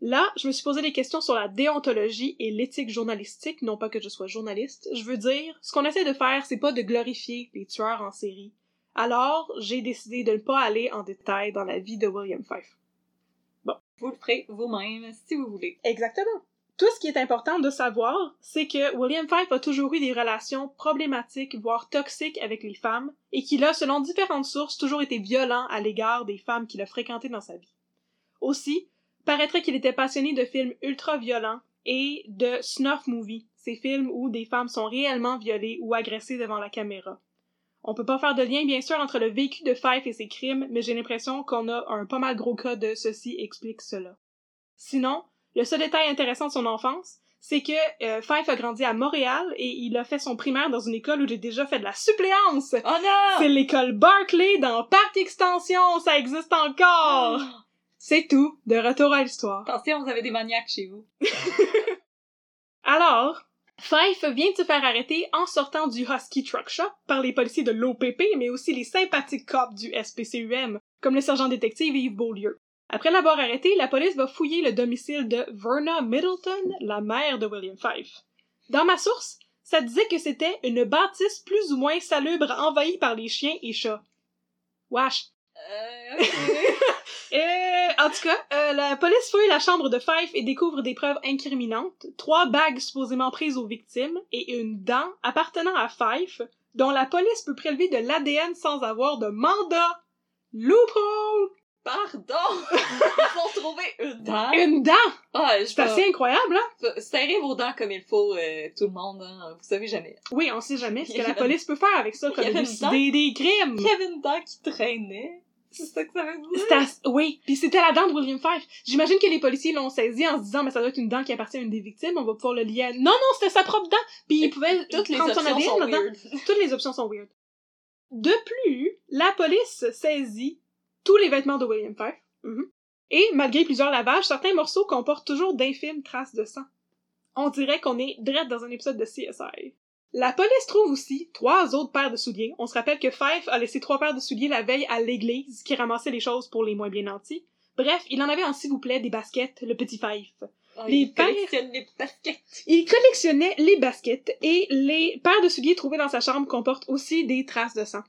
B: Là, je me suis posé des questions sur la déontologie et l'éthique journalistique, non pas que je sois journaliste. Je veux dire, ce qu'on essaie de faire, c'est pas de glorifier les tueurs en série. Alors, j'ai décidé de ne pas aller en détail dans la vie de William Fife.
A: Vous le ferez vous-même si vous voulez.
B: Exactement. Tout ce qui est important de savoir, c'est que William Fife a toujours eu des relations problématiques, voire toxiques avec les femmes, et qu'il a, selon différentes sources, toujours été violent à l'égard des femmes qu'il a fréquentées dans sa vie. Aussi, paraîtrait qu'il était passionné de films ultra-violents et de snuff movies, ces films où des femmes sont réellement violées ou agressées devant la caméra. On peut pas faire de lien, bien sûr, entre le vécu de Fife et ses crimes, mais j'ai l'impression qu'on a un pas mal gros cas de ceci explique cela. Sinon, le seul détail intéressant de son enfance, c'est que euh, Fife a grandi à Montréal et il a fait son primaire dans une école où j'ai déjà fait de la suppléance.
A: Oh non!
B: C'est l'école Barclay dans Parc Extension, ça existe encore.
A: Oh!
B: C'est tout, de retour à l'histoire.
A: Attention, vous avez des maniaques chez vous.
B: Alors, Fife vient de se faire arrêter en sortant du Husky Truck Shop par les policiers de l'OPP, mais aussi les sympathiques cops du SPCUM, comme le sergent détective Yves Beaulieu. Après l'avoir arrêté, la police va fouiller le domicile de Verna Middleton, la mère de William Fife. Dans ma source, ça disait que c'était une bâtisse plus ou moins salubre envahie par les chiens et chats. Wesh.
A: Euh, ok.
B: Euh, en tout cas, euh, la police fouille la chambre de Fife et découvre des preuves incriminantes, trois bagues supposément prises aux victimes et une dent appartenant à Fife, dont la police peut prélever de l'ADN sans avoir de mandat. Loophole!
A: Pardon! Ils ont trouvé une dent!
B: Une dent!
A: Ah, je
B: C'est assez incroyable, hein?
A: Serrez vos dents comme il faut, euh, tout le monde, hein. Vous savez jamais.
B: Oui, on sait jamais ce que la police peut faire avec ça, comme élucider des crimes.
A: Il y avait une dent qui traînait. C'est ça que ça veut dire?
B: Ass- Oui, puis c'était la dent de William Fife. J'imagine que les policiers l'ont saisi en se disant, mais ça doit être une dent qui appartient à une des victimes, on va pouvoir le lier à... Non, non, c'était sa propre dent! Puis il pouvait
A: Toutes les
B: son
A: options
B: ADN
A: sont weird.
B: Toutes les options sont weird. De plus, la police saisit tous les vêtements de William Fife. Mhm. Et, malgré plusieurs lavages, certains morceaux comportent toujours d'infimes traces de sang. On dirait qu'on est direct dans un épisode de CSI. La police trouve aussi trois autres paires de souliers. On se rappelle que Fife a laissé trois paires de souliers la veille à l'église, qui ramassait les choses pour les moins bien nantis. Bref, il en avait en s'il vous plaît des baskets, le petit Fife.
A: Oh,
B: Les
A: il collectionne les baskets.
B: Il collectionnait les baskets et les paires de souliers trouvées dans sa chambre comportent aussi des traces de sang.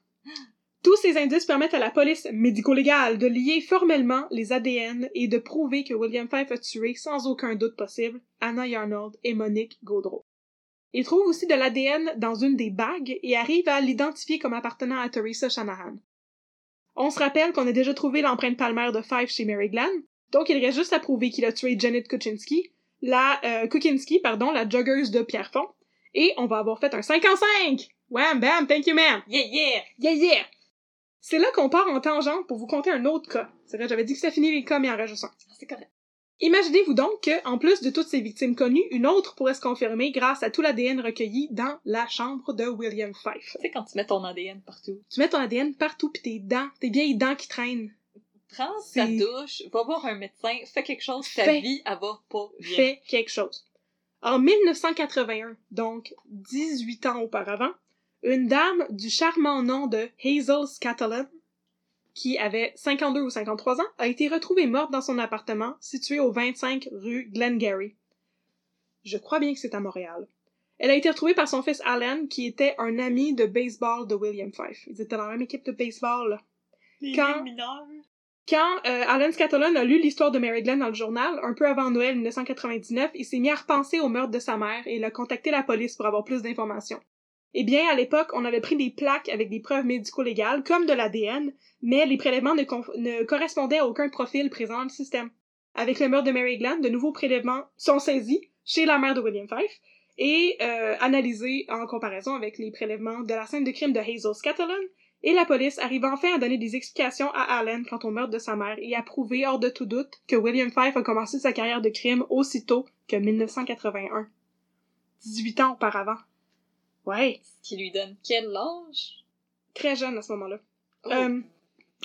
B: Tous ces indices permettent à la police médico-légale de lier formellement les ADN et de prouver que William Fife a tué sans aucun doute possible Anna Yarnold et Monique Gaudreau. Il trouve aussi de l'ADN dans une des bagues et arrive à l'identifier comme appartenant à Teresa Shanahan. On se rappelle qu'on a déjà trouvé l'empreinte palmaire de Fife chez Mary Glenn, donc il reste juste à prouver qu'il a tué Janet Kuczynski, la euh, Kukinski, pardon, la joggeuse de Pierrefonds, et on va avoir fait un 5 en 5! Wham bam, thank you ma'am!
A: Yeah, yeah!
B: Yeah yeah! C'est là qu'on part en tangente pour vous conter un autre cas. C'est vrai, j'avais dit que ça finit les cas, mais en rajoutant.
A: C'est correct.
B: Imaginez-vous donc que, en plus de toutes ces victimes connues, une autre pourrait se confirmer grâce à tout l'ADN recueilli dans la chambre de William Fife.
A: Tu sais, quand tu mets ton ADN partout,
B: Tu mets ton ADN partout pis tes dents, tes vieilles dents qui traînent.
A: prends
B: C'est-
A: ta douche, va voir un médecin, fais quelque chose, ta
B: Fais-
A: vie, elle va pas bien.
B: fait quelque chose. En 1981, donc 18 ans auparavant, une dame du charmant nom de Hazel Scatterland, qui avait 52 ou 53 ans, a été retrouvée morte dans son appartement situé au 25 rue Glengarry. Je crois bien que c'est à Montréal. Elle a été retrouvée par son fils Alan, qui était un ami de baseball de William Fife. Ils étaient dans la même équipe de baseball.
A: Les
B: Quand- euh, Alan Scatterland a lu l'histoire de Mary Glenn dans le journal, un peu avant Noël 1999, il s'est mis à repenser au meurtre de sa mère et il a contacté la police pour avoir plus d'informations. Eh bien, à l'époque, on avait pris des plaques avec des preuves médico-légales, comme de l'ADN, mais les prélèvements ne, correspondaient à aucun profil présent dans le système. Avec le meurtre de Mary Glenn, de nouveaux prélèvements sont saisis chez la mère de William Fife et euh, analysés en comparaison avec les prélèvements de la scène de crime de Hazel Scatterland, et la police arrive enfin à donner des explications à Allen quant au meurtre de sa mère et à prouver hors de tout doute que William Fife a commencé sa carrière de crime aussitôt que 1981. 18 ans auparavant. Ouais,
A: Ce qui lui donne quel âge?
B: très jeune à ce moment-là.
A: Oh.
B: Euh,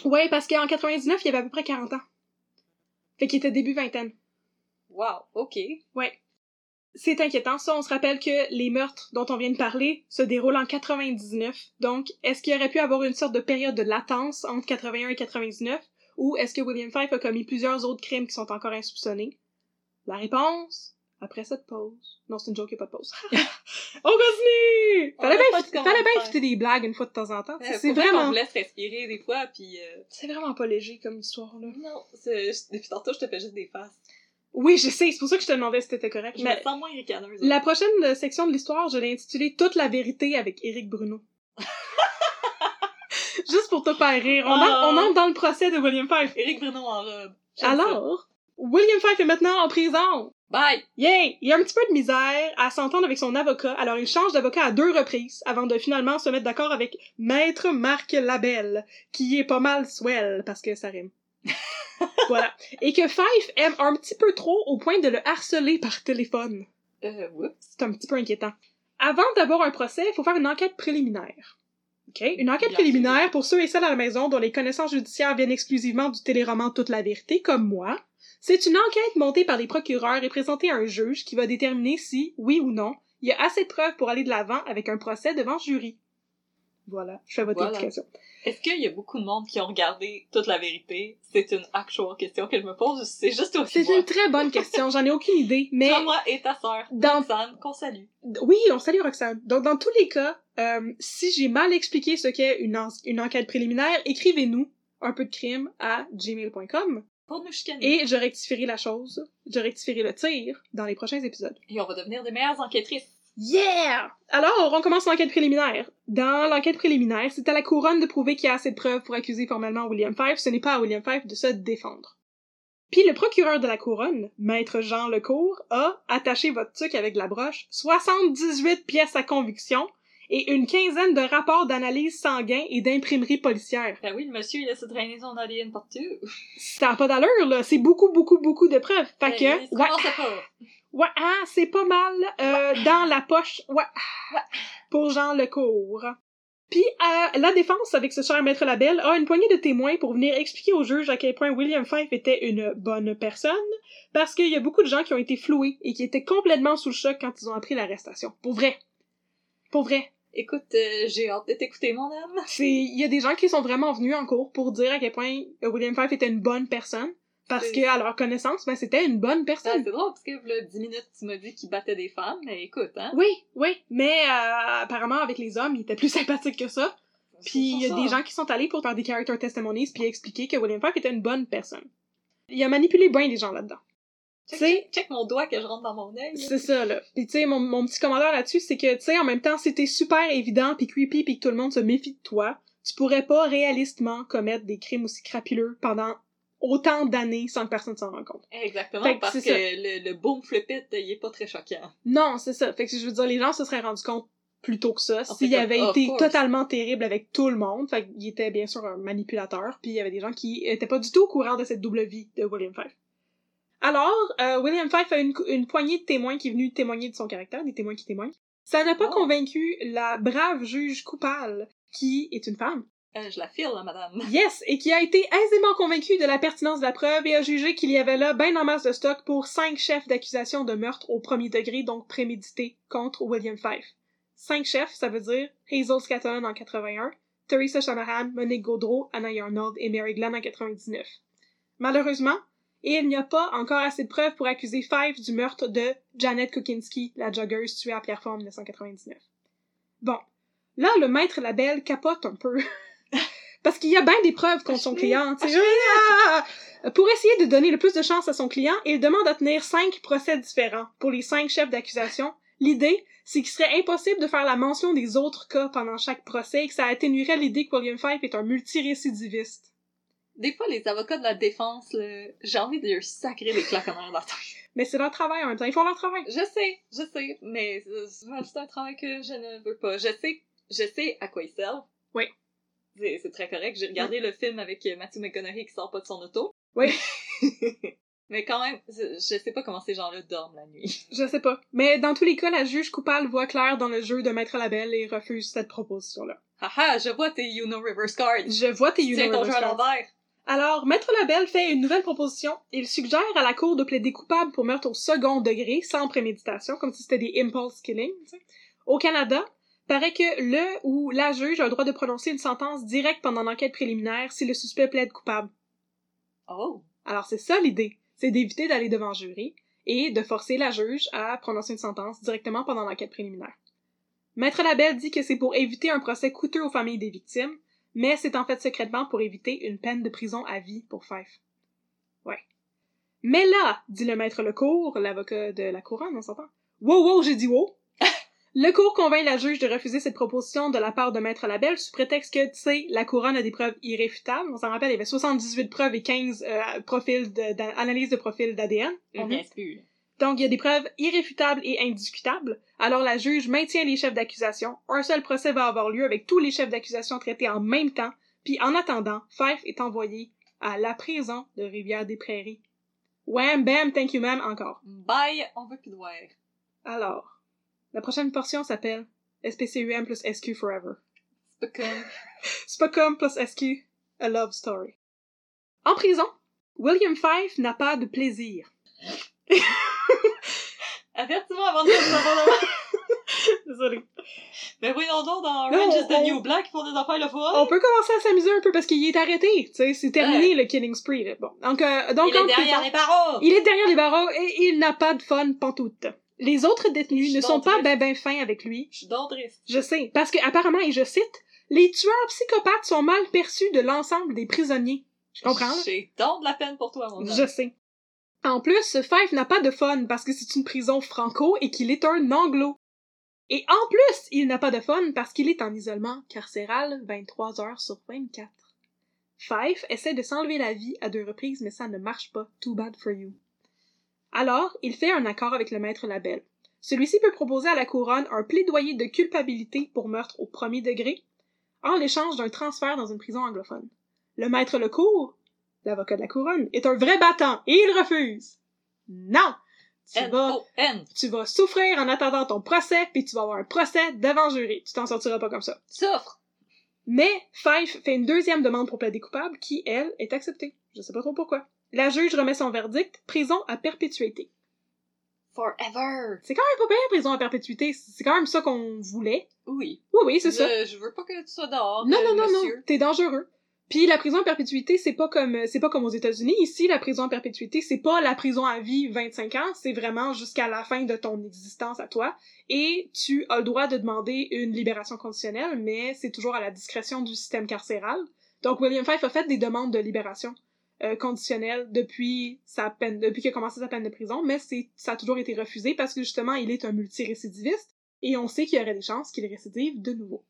B: ouais, parce qu'en 99, il avait à peu près 40 ans. Fait qu'il était début vingtaine.
A: Wow, ok.
B: Ouais. C'est inquiétant, ça. On se rappelle que les meurtres dont on vient de parler se déroulent en 99. Donc, est-ce qu'il aurait pu avoir une sorte de période de latence entre 81 et 99? Ou est-ce que William Fife a commis plusieurs autres crimes qui sont encore insoupçonnés? La réponse, après cette pause. Non, c'est une joke, il n'y a pas de pause. on continue!
A: On
B: Fallait bien, fallait bien éviter des blagues une fois de temps en temps.
A: Euh,
B: c'est vraiment,
A: vous laisse respirer des fois, puis... euh,
B: c'est vraiment pas léger comme histoire, là.
A: Non, depuis tantôt, je te fais juste des faces.
B: Oui, je sais, c'est pour ça que je te demandais si t'étais correct.
A: Je
B: Mais
A: me sens moins ricaneuse.
B: la prochaine euh, section de l'histoire, je l'ai intitulée Toute la vérité avec Éric Bruno. Juste pour te faire rire. On,
A: Ah.
B: en- on entre dans le procès de William Fife.
A: Éric Bruno en robe. Ça.
B: Alors, William Fife est maintenant en prison.
A: Bye!
B: Yay! Il a un petit peu de misère à s'entendre avec son avocat, alors il change d'avocat à deux reprises avant de finalement se mettre d'accord avec Maître Marc Labelle, qui est pas mal swell parce que ça rime. voilà. Et que Fife aime un petit peu trop au point de le harceler par téléphone.
A: Euh, oups.
B: C'est un petit peu inquiétant. Avant d'avoir un procès, il faut faire une enquête préliminaire. OK? Une enquête
A: Bien
B: préliminaire pour ceux et celles à la maison dont les connaissances judiciaires viennent exclusivement du téléroman Toute la vérité, comme moi. C'est une enquête montée par les procureurs et présentée à un juge qui va déterminer si, oui ou non, il y a assez de preuves pour aller de l'avant avec un procès devant jury. Voilà, je fais votre
A: Voilà.
B: explication.
A: Est-ce qu'il y a beaucoup de monde qui ont regardé toute la vérité? C'est une actual question que je me pose. C'est juste aussi
B: C'est une très bonne question, j'en ai aucune idée, mais
A: Toi, moi et ta sœur,
B: Dans-
A: Roxane, qu'on salue.
B: Oui, on salue Roxane. Donc, dans tous les cas, euh, si j'ai mal expliqué ce qu'est une, en- une enquête préliminaire, écrivez-nous un peu de crime à gmail.com
A: Pour nous chicaner.
B: et je rectifierai la chose, je rectifierai le tir dans les prochains épisodes.
A: Et on va devenir des meilleures enquêtrices.
B: Yeah! Alors, on commence l'enquête préliminaire. Dans l'enquête préliminaire, c'est à la couronne de prouver qu'il y a assez de preuves pour accuser formellement William Fife, ce n'est pas à William Fife de se défendre. Puis le procureur de la couronne, maître Jean Lecourt, a attaché votre truc avec de la broche, 78 pièces à conviction et une quinzaine de rapports d'analyse sanguin et d'imprimerie policière.
A: Ben oui, le monsieur, il laisse traîner son ADN partout.
B: Ça n'a pas d'allure, là. C'est beaucoup, beaucoup, beaucoup de preuves. Fait
A: Ben,
B: que,
A: se
B: ouais. Ouais, ah, c'est pas mal euh, dans la poche. Ouais. Pour Jean Lecourt. Puis euh, la défense, avec ce cher maître Labelle, a une poignée de témoins pour venir expliquer au juge à quel point William Fife était une bonne personne, parce qu'il y a beaucoup de gens qui ont été floués et qui étaient complètement sous le choc quand ils ont appris l'arrestation. Pour vrai. Pour vrai.
A: Écoute, euh, j'ai hâte de t'écouter, mon âme.
B: C'est, il y a des gens qui sont vraiment venus en cours pour dire à quel point euh, William Fife était une bonne personne, parce que à leur connaissance, ben c'était une bonne
A: Ah,
B: personne.
A: c'est drôle, parce que, là, 10 minutes, tu m'as dit qu'il battait des femmes, mais écoute, hein.
B: Oui, oui, mais euh, apparemment avec les hommes, il était plus sympathique que ça. Puis il y a des gens qui sont allés pour faire des character testimonies puis expliquer que William Fife était une bonne personne. Il a manipulé bien des gens là-dedans.
A: Check,
B: tu sais-
A: check, check mon doigt que je rentre dans mon œil.
B: C'est ça là. Puis tu sais mon, mon petit commentaire là-dessus c'est que tu sais en même temps si t'es super évident puis creepy puis que tout le monde se méfie de toi, tu pourrais pas réalistement commettre des crimes aussi crapuleux pendant autant d'années sans que personne s'en rende compte.
A: Exactement,
B: Fait
A: parce que le, le boom flip it, il est pas très choquant.
B: Non, c'est ça. Fait que je veux dire les gens se seraient rendus compte plus tôt que ça s'il avait été
A: course.
B: totalement terrible avec tout le monde. Fait qu'il était bien sûr un manipulateur, puis il y avait des gens qui étaient pas du tout au courant de cette double vie de William Fife. Alors, euh, William Fife a une, une poignée de témoins qui est venu témoigner de son caractère, des témoins qui témoignent. Ça n'a pas
A: Oh.
B: convaincu la brave juge coupable, qui est une femme.
A: Euh, je la file, là, madame.
B: Yes, et qui a été aisément convaincue de la pertinence de la preuve et a jugé qu'il y avait là ben en masse de stock pour cinq chefs d'accusation de meurtre au premier degré, donc prémédité, contre William Fife. Cinq chefs, ça veut dire Hazel Scatterton en 81, Teresa Shanahan, Monique Gaudreau, Anna Arnold et Mary Glenn en 99. Malheureusement, et il n'y a pas encore assez de preuves pour accuser Fife du meurtre de Janet Kukinski, la joggeuse tuée à Pierrefonds en 1999. Bon, là, le maître Labelle capote un peu. Parce qu'il y a bien des preuves contre son client. Ah! Pour essayer de donner le plus de chance à son client, il demande à tenir cinq procès différents pour les cinq chefs d'accusation, L'idée, c'est qu'il serait impossible de faire la mention des autres cas pendant chaque procès et que ça atténuerait l'idée que William Fife est un multirécidiviste.
A: Des fois, les avocats de la défense, là, j'ai envie de leur sacrer des claques en arrière de la tête.
B: Mais c'est leur travail en même temps, ils font leur travail.
A: Je sais, je sais, mais c'est un travail que je ne veux pas. Je sais, je sais à quoi ils servent.
B: Oui.
A: C'est très correct. J'ai regardé le film avec euh, Matthew McConaughey qui sort pas de son auto.
B: Oui.
A: mais quand même, je sais pas comment ces gens-là dorment la nuit.
B: Je sais pas. Mais dans tous les cas, la juge coupable voit clair dans le jeu de Maître Labelle et refuse cette proposition-là.
A: Haha, je vois tes You Know Reverse Cards.
B: Je vois tes
A: ton jeu à l'envers.
B: Alors, Maître Labelle fait une nouvelle proposition. Il suggère à la cour de plaider coupable pour meurtre au second degré, sans préméditation, comme si c'était des impulse killings. Au Canada, paraît que le ou la juge a le droit de prononcer une sentence directe pendant l'enquête préliminaire si le suspect plaide coupable.
A: Oh.
B: Alors c'est ça l'idée, c'est d'éviter d'aller devant jury et de forcer la juge à prononcer une sentence directement pendant l'enquête préliminaire. Maître Labelle dit que c'est pour éviter un procès coûteux aux familles des victimes, mais c'est en fait secrètement pour éviter une peine de prison à vie pour Fife. Ouais. Mais là, dit le maître Lecour, l'avocat de la couronne, on s'entend. Wow, wow, j'ai dit wow! Lecour convainc la juge de refuser cette proposition de la part de Maître Labelle sous prétexte que, tu sais, la couronne a des preuves irréfutables. On s'en rappelle, il y avait 78 preuves et 15 euh, profils de- d'analyse de profils d'ADN.
A: On plus, là.
B: Donc, il y a des preuves irréfutables et indiscutables. Alors, la juge maintient les chefs d'accusation. Un seul procès va avoir lieu avec tous les chefs d'accusation traités en même temps. Puis, en attendant, Fife est envoyé à la prison de Rivière-des-Prairies. Wham, bam, thank you, ma'am, encore.
A: Bye, on veut plus de voir.
B: Alors, la prochaine portion s'appelle SPCUM plus SQ Forever.
A: Comme...
B: Spocum plus SQ, A Love Story. En prison, William Fife n'a pas de plaisir.
A: Avertis-moi avant de savoir
B: Désolé.
A: Mais oui, non, non, dans
B: Non,
A: Orange is the
B: on-
A: New Black, ils font des affaires le fun.
B: On peut commencer à s'amuser un peu parce qu'il est arrêté. Tu sais, c'est terminé le killing spree. Là. Bon, donc, euh, donc
A: Il est derrière les barreaux!
B: il est derrière les barreaux et il n'a pas de fun pantoute. Les autres détenus ne
A: Je
B: sont pas ben ben fins avec lui.
A: Je suis donc triste.
B: Je sais, parce que apparemment, et je cite, les tueurs psychopathes sont mal perçus de l'ensemble des prisonniers. Je comprends. là?
A: J'ai donc de la peine pour toi, mon
B: Je
A: homme.
B: sais. En plus, Fife n'a pas de fun parce que c'est une prison franco et qu'il est un anglo. Et en plus, il n'a pas de fun parce qu'il est en isolement carcéral 23 heures sur 24. Fife essaie de s'enlever la vie à deux reprises, mais ça ne marche pas. Too bad for you. Alors, il fait un accord avec le maître Labelle. Celui-ci peut proposer à la couronne un plaidoyer de culpabilité pour meurtre au premier degré, en l'échange d'un transfert dans une prison anglophone. Le maître Lecour, l'avocat de la couronne, est un vrai battant et il refuse. Non! Tu vas,
A: N-O-N.
B: tu vas souffrir en attendant ton procès, puis tu vas avoir un procès devant jury. Tu t'en sortiras pas comme ça.
A: Souffre!
B: Mais Fife fait une deuxième demande pour plaider coupable qui, elle, est acceptée. Je sais pas trop pourquoi. La juge remet son verdict, prison à perpétuité.
A: Forever!
B: C'est quand même pas pire, prison à perpétuité. C'est quand même ça qu'on voulait.
A: Oui.
B: Oui, oui, c'est ça.
A: Je, veux pas que tu sois dehors,
B: Non,
A: euh,
B: non, non, non,
A: monsieur.
B: t'es dangereux. Puis la prison à perpétuité, c'est pas comme c'est pas comme aux États-Unis. Ici, la prison à perpétuité, c'est pas la prison à vie 25 ans, c'est vraiment jusqu'à la fin de ton existence à toi. Et tu as le droit de demander une libération conditionnelle, mais c'est toujours à la discrétion du système carcéral. Donc William Fife a fait des demandes de libération euh, conditionnelle depuis sa peine, depuis qu'il a commencé sa peine de prison, mais c'est ça a toujours été refusé parce que justement il est un multirécidiviste et on sait qu'il y aurait des chances qu'il récidive de nouveau.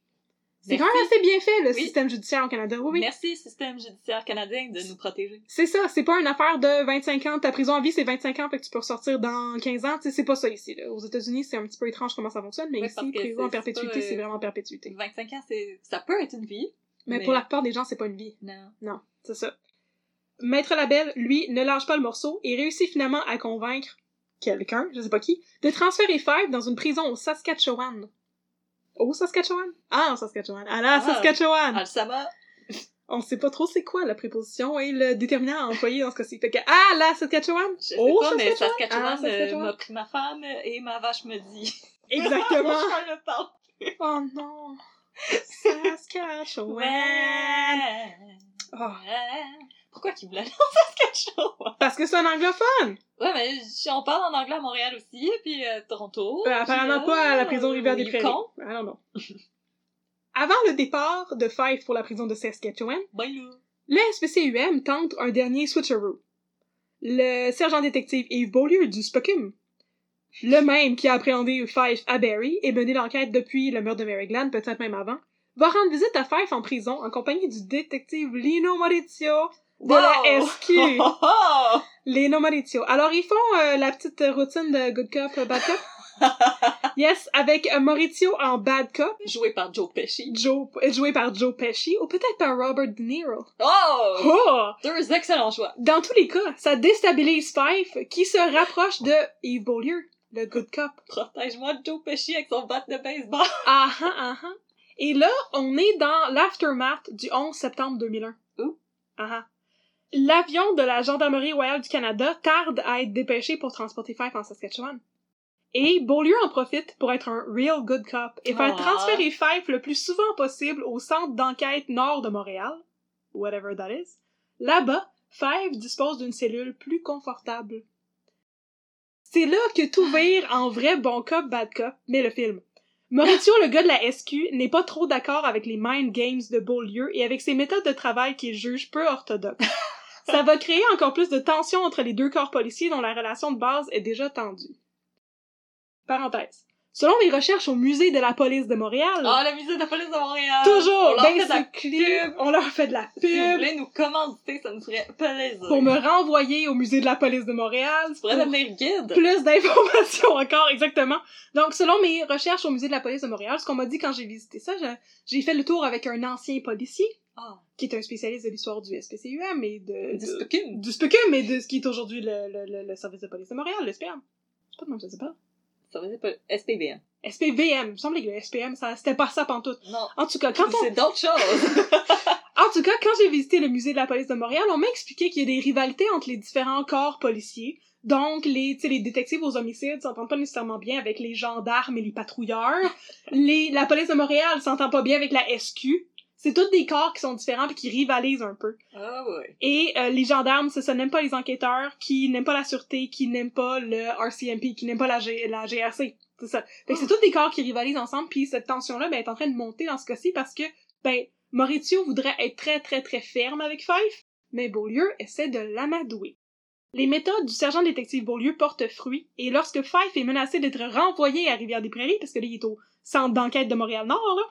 B: C'est quand même assez bien fait, le
A: Oui.
B: système judiciaire au Canada. Oui, oui.
A: Merci, système judiciaire canadien, de nous protéger.
B: C'est ça, c'est pas une affaire de 25 ans. Ta prison à vie, c'est 25 ans, fait que tu peux ressortir dans 15 ans. C'est pas ça ici. Là. Aux États-Unis, c'est un petit peu étrange comment ça fonctionne, mais ici, prison en perpétuité,
A: c'est euh,
B: vraiment perpétuité.
A: 25 ans, c'est, ça peut être une vie.
B: Mais,
A: mais-
B: pour la plupart des gens, c'est pas une vie.
A: Non.
B: Non, c'est ça. Maître Labelle, lui, ne lâche pas le morceau et réussit finalement à convaincre quelqu'un, je sais pas qui, de transférer Five dans une prison au Saskatchewan. Au Saskatchewan? Ah, au Saskatchewan. À la
A: Ah.
B: Saskatchewan!
A: Alsama,
B: On sait pas trop c'est quoi la préposition et le déterminant à employer dans ce cas-ci. Fait que, ah, la Saskatchewan!
A: je sais
B: Au
A: pas, mais
B: Saskatchewan?
A: Saskatchewan,
B: Ah,
A: euh,
B: Saskatchewan.
A: m'a pris ma femme et ma vache me dit.
B: Exactement! Oh non! Saskatchewan!
A: Ouais.
B: Oh,
A: Ouais. Pourquoi qu'il voulait aller en Saskatchewan?
B: parce que c'est un anglophone!
A: Ouais, mais j- on parle en anglais à Montréal aussi, puis à Toronto.
B: Euh, apparemment
A: puis,
B: pas à la
A: euh,
B: prison Rivière-des
A: oui,
B: Prairies.
A: con.
B: I don't know. Avant le départ de Fife pour la prison de Saskatchewan,
A: Ben
B: le SPCUM tente un dernier switcheroo. Le sergent détective Yves Beaulieu du Spocum le même qui a appréhendé Fife à Barry et mené l'enquête depuis le meurtre de Mary Glenn, peut-être même avant, va rendre visite à Fife en prison en compagnie du détective Lino Maurizio de la SQ. Lino Maurizio. Alors, ils font euh, la petite routine de Good Cop, Bad Cop? yes, avec euh, Maurizio en Bad Cop.
A: Joué par Joe Pesci.
B: Joe, euh, joué par Joe Pesci, ou peut-être par Robert De Niro.
A: Oh!
B: Oh!
A: Deux excellents choix.
B: Dans tous les cas, ça déstabilise Fife, qui se rapproche de Yves Beaulieu, le Good Cop.
A: Protège-moi de Joe Pesci avec son bat de baseball.
B: Ah ah ah ah. Et là, on est dans l'aftermath du 11 septembre 2001.
A: Ouh.
B: Ah ah. L'avion de la Gendarmerie royale du Canada tarde à être dépêché pour transporter Fife en Saskatchewan. Et Beaulieu en profite pour être un real good cop et faire
A: Ah.
B: transférer Fife le plus souvent possible au centre d'enquête nord de Montréal, whatever that is. Là-bas, Fife dispose d'une cellule plus confortable. C'est là que tout vire en vrai bon cop, bad cop, mais le film. Maurizio, le gars de la SQ, n'est pas trop d'accord avec les mind games de Beaulieu et avec ses méthodes de travail qu'il juge peu orthodoxes. Ça va créer encore plus de tension entre les deux corps policiers dont la relation de base est déjà tendue. Parenthèse. Selon les recherches au musée de la police de Montréal,
A: Ah, la musée de la police de Montréal!
B: toujours,
A: On leur fait de la pub.
B: on leur fait de la
A: Si vous
B: pub
A: voulez nous commanditer, ça nous ferait plaisir.
B: pour me renvoyer au musée de la police de Montréal.
A: Tu pourrais
B: pour
A: devenir guide.
B: plus d'informations encore, exactement. Donc, selon mes recherches au musée de la police de Montréal, ce qu'on m'a dit quand j'ai visité ça, j'ai fait le tour avec un ancien policier,
A: Ah,
B: qui est un spécialiste de l'histoire du SPCUM et de...
A: du
B: de-
A: spooking.
B: du SPCUM et de ce qui est aujourd'hui le, le, le, le service de police de Montréal, le SPM. C'est pas de même, ça s'appelle.
A: Ça veut dire pas SPVM.
B: SPVM. Il me semblait que le SPM, ça, c'était pas ça pantoute.
A: Non.
B: En tout cas, quand on,
A: C'est d'autres choses.
B: En tout cas, quand j'ai visité le musée de la police de Montréal, on m'a expliqué qu'il y a des rivalités entre les différents corps policiers. Donc, les, tu sais, les détectives aux homicides s'entendent pas nécessairement bien avec les gendarmes et les patrouilleurs. les, la police de Montréal s'entend pas bien avec la SQ. C'est tous des corps qui sont différents et qui rivalisent un peu.
A: ah ouais.
B: Et euh, les gendarmes, c'est ça, n'aiment pas les enquêteurs, qui n'aiment pas la sûreté, qui n'aiment pas le RCMP, qui n'aiment pas la, G- la GRC. C'est ça. Fait que c'est tous des corps qui rivalisent ensemble, puis cette tension-là, ben, est en train de monter dans ce cas-ci parce que, ben, Maurizio voudrait être très très très ferme avec Fife, mais Beaulieu essaie de l'amadouer. Les méthodes du sergent détective Beaulieu portent fruit, et lorsque Fife est menacé d'être renvoyé à Rivière-des-Prairies, parce que là, il est au centre d'enquête de Montréal-Nord, là,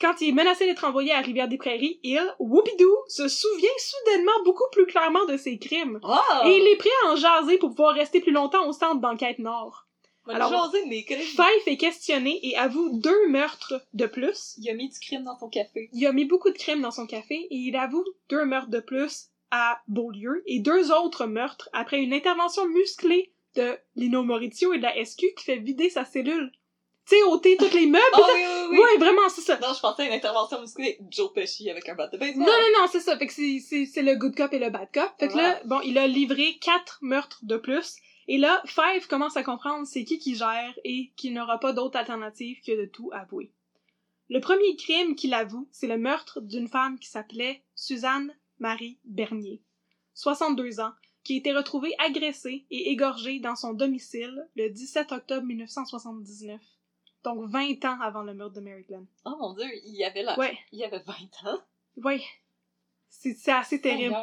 B: quand il est menacé d'être envoyé à Rivière-des-Prairies, il, whoopidou, se souvient soudainement beaucoup plus clairement de ses crimes.
A: Ah!
B: Et il est prêt à en jaser pour pouvoir rester plus longtemps au centre d'enquête Nord. Alors,
A: Alors, jaser de mes crimes.
B: Fife est questionné et avoue deux meurtres de plus.
A: Il a mis du crime dans son café.
B: Il a mis beaucoup de crimes dans son café et il avoue deux meurtres de plus à Beaulieu et deux autres meurtres après une intervention musclée de Lino Maurizio et de la SQ qui fait vider sa cellule. Tu sais, ôter tous les meubles.
A: Ah oui, oui, oui.
B: Ouais, vraiment, c'est ça.
A: Non, je pensais à une intervention musclée Joe Pesci avec un bat de
B: Non,
A: baseball.
B: non, non, c'est ça. Fait que c'est, c'est, c'est le good cop et le bad cop. Fait que là, bon, il a livré quatre meurtres de plus. Et là, Five commence à comprendre c'est qui qui gère et qu'il n'aura pas d'autre alternative que de tout avouer. Le premier crime qu'il avoue, c'est le meurtre d'une femme qui s'appelait Suzanne Marie Bernier, 62 ans, qui a été retrouvée agressée et égorgée dans son domicile le 17 octobre 1979. Donc 20 ans avant le meurtre de Mary Glenn.
A: Oh mon dieu, il y avait là.
B: Ouais,
A: Il y avait 20 ans.
B: ouais. C'est, assez terrible.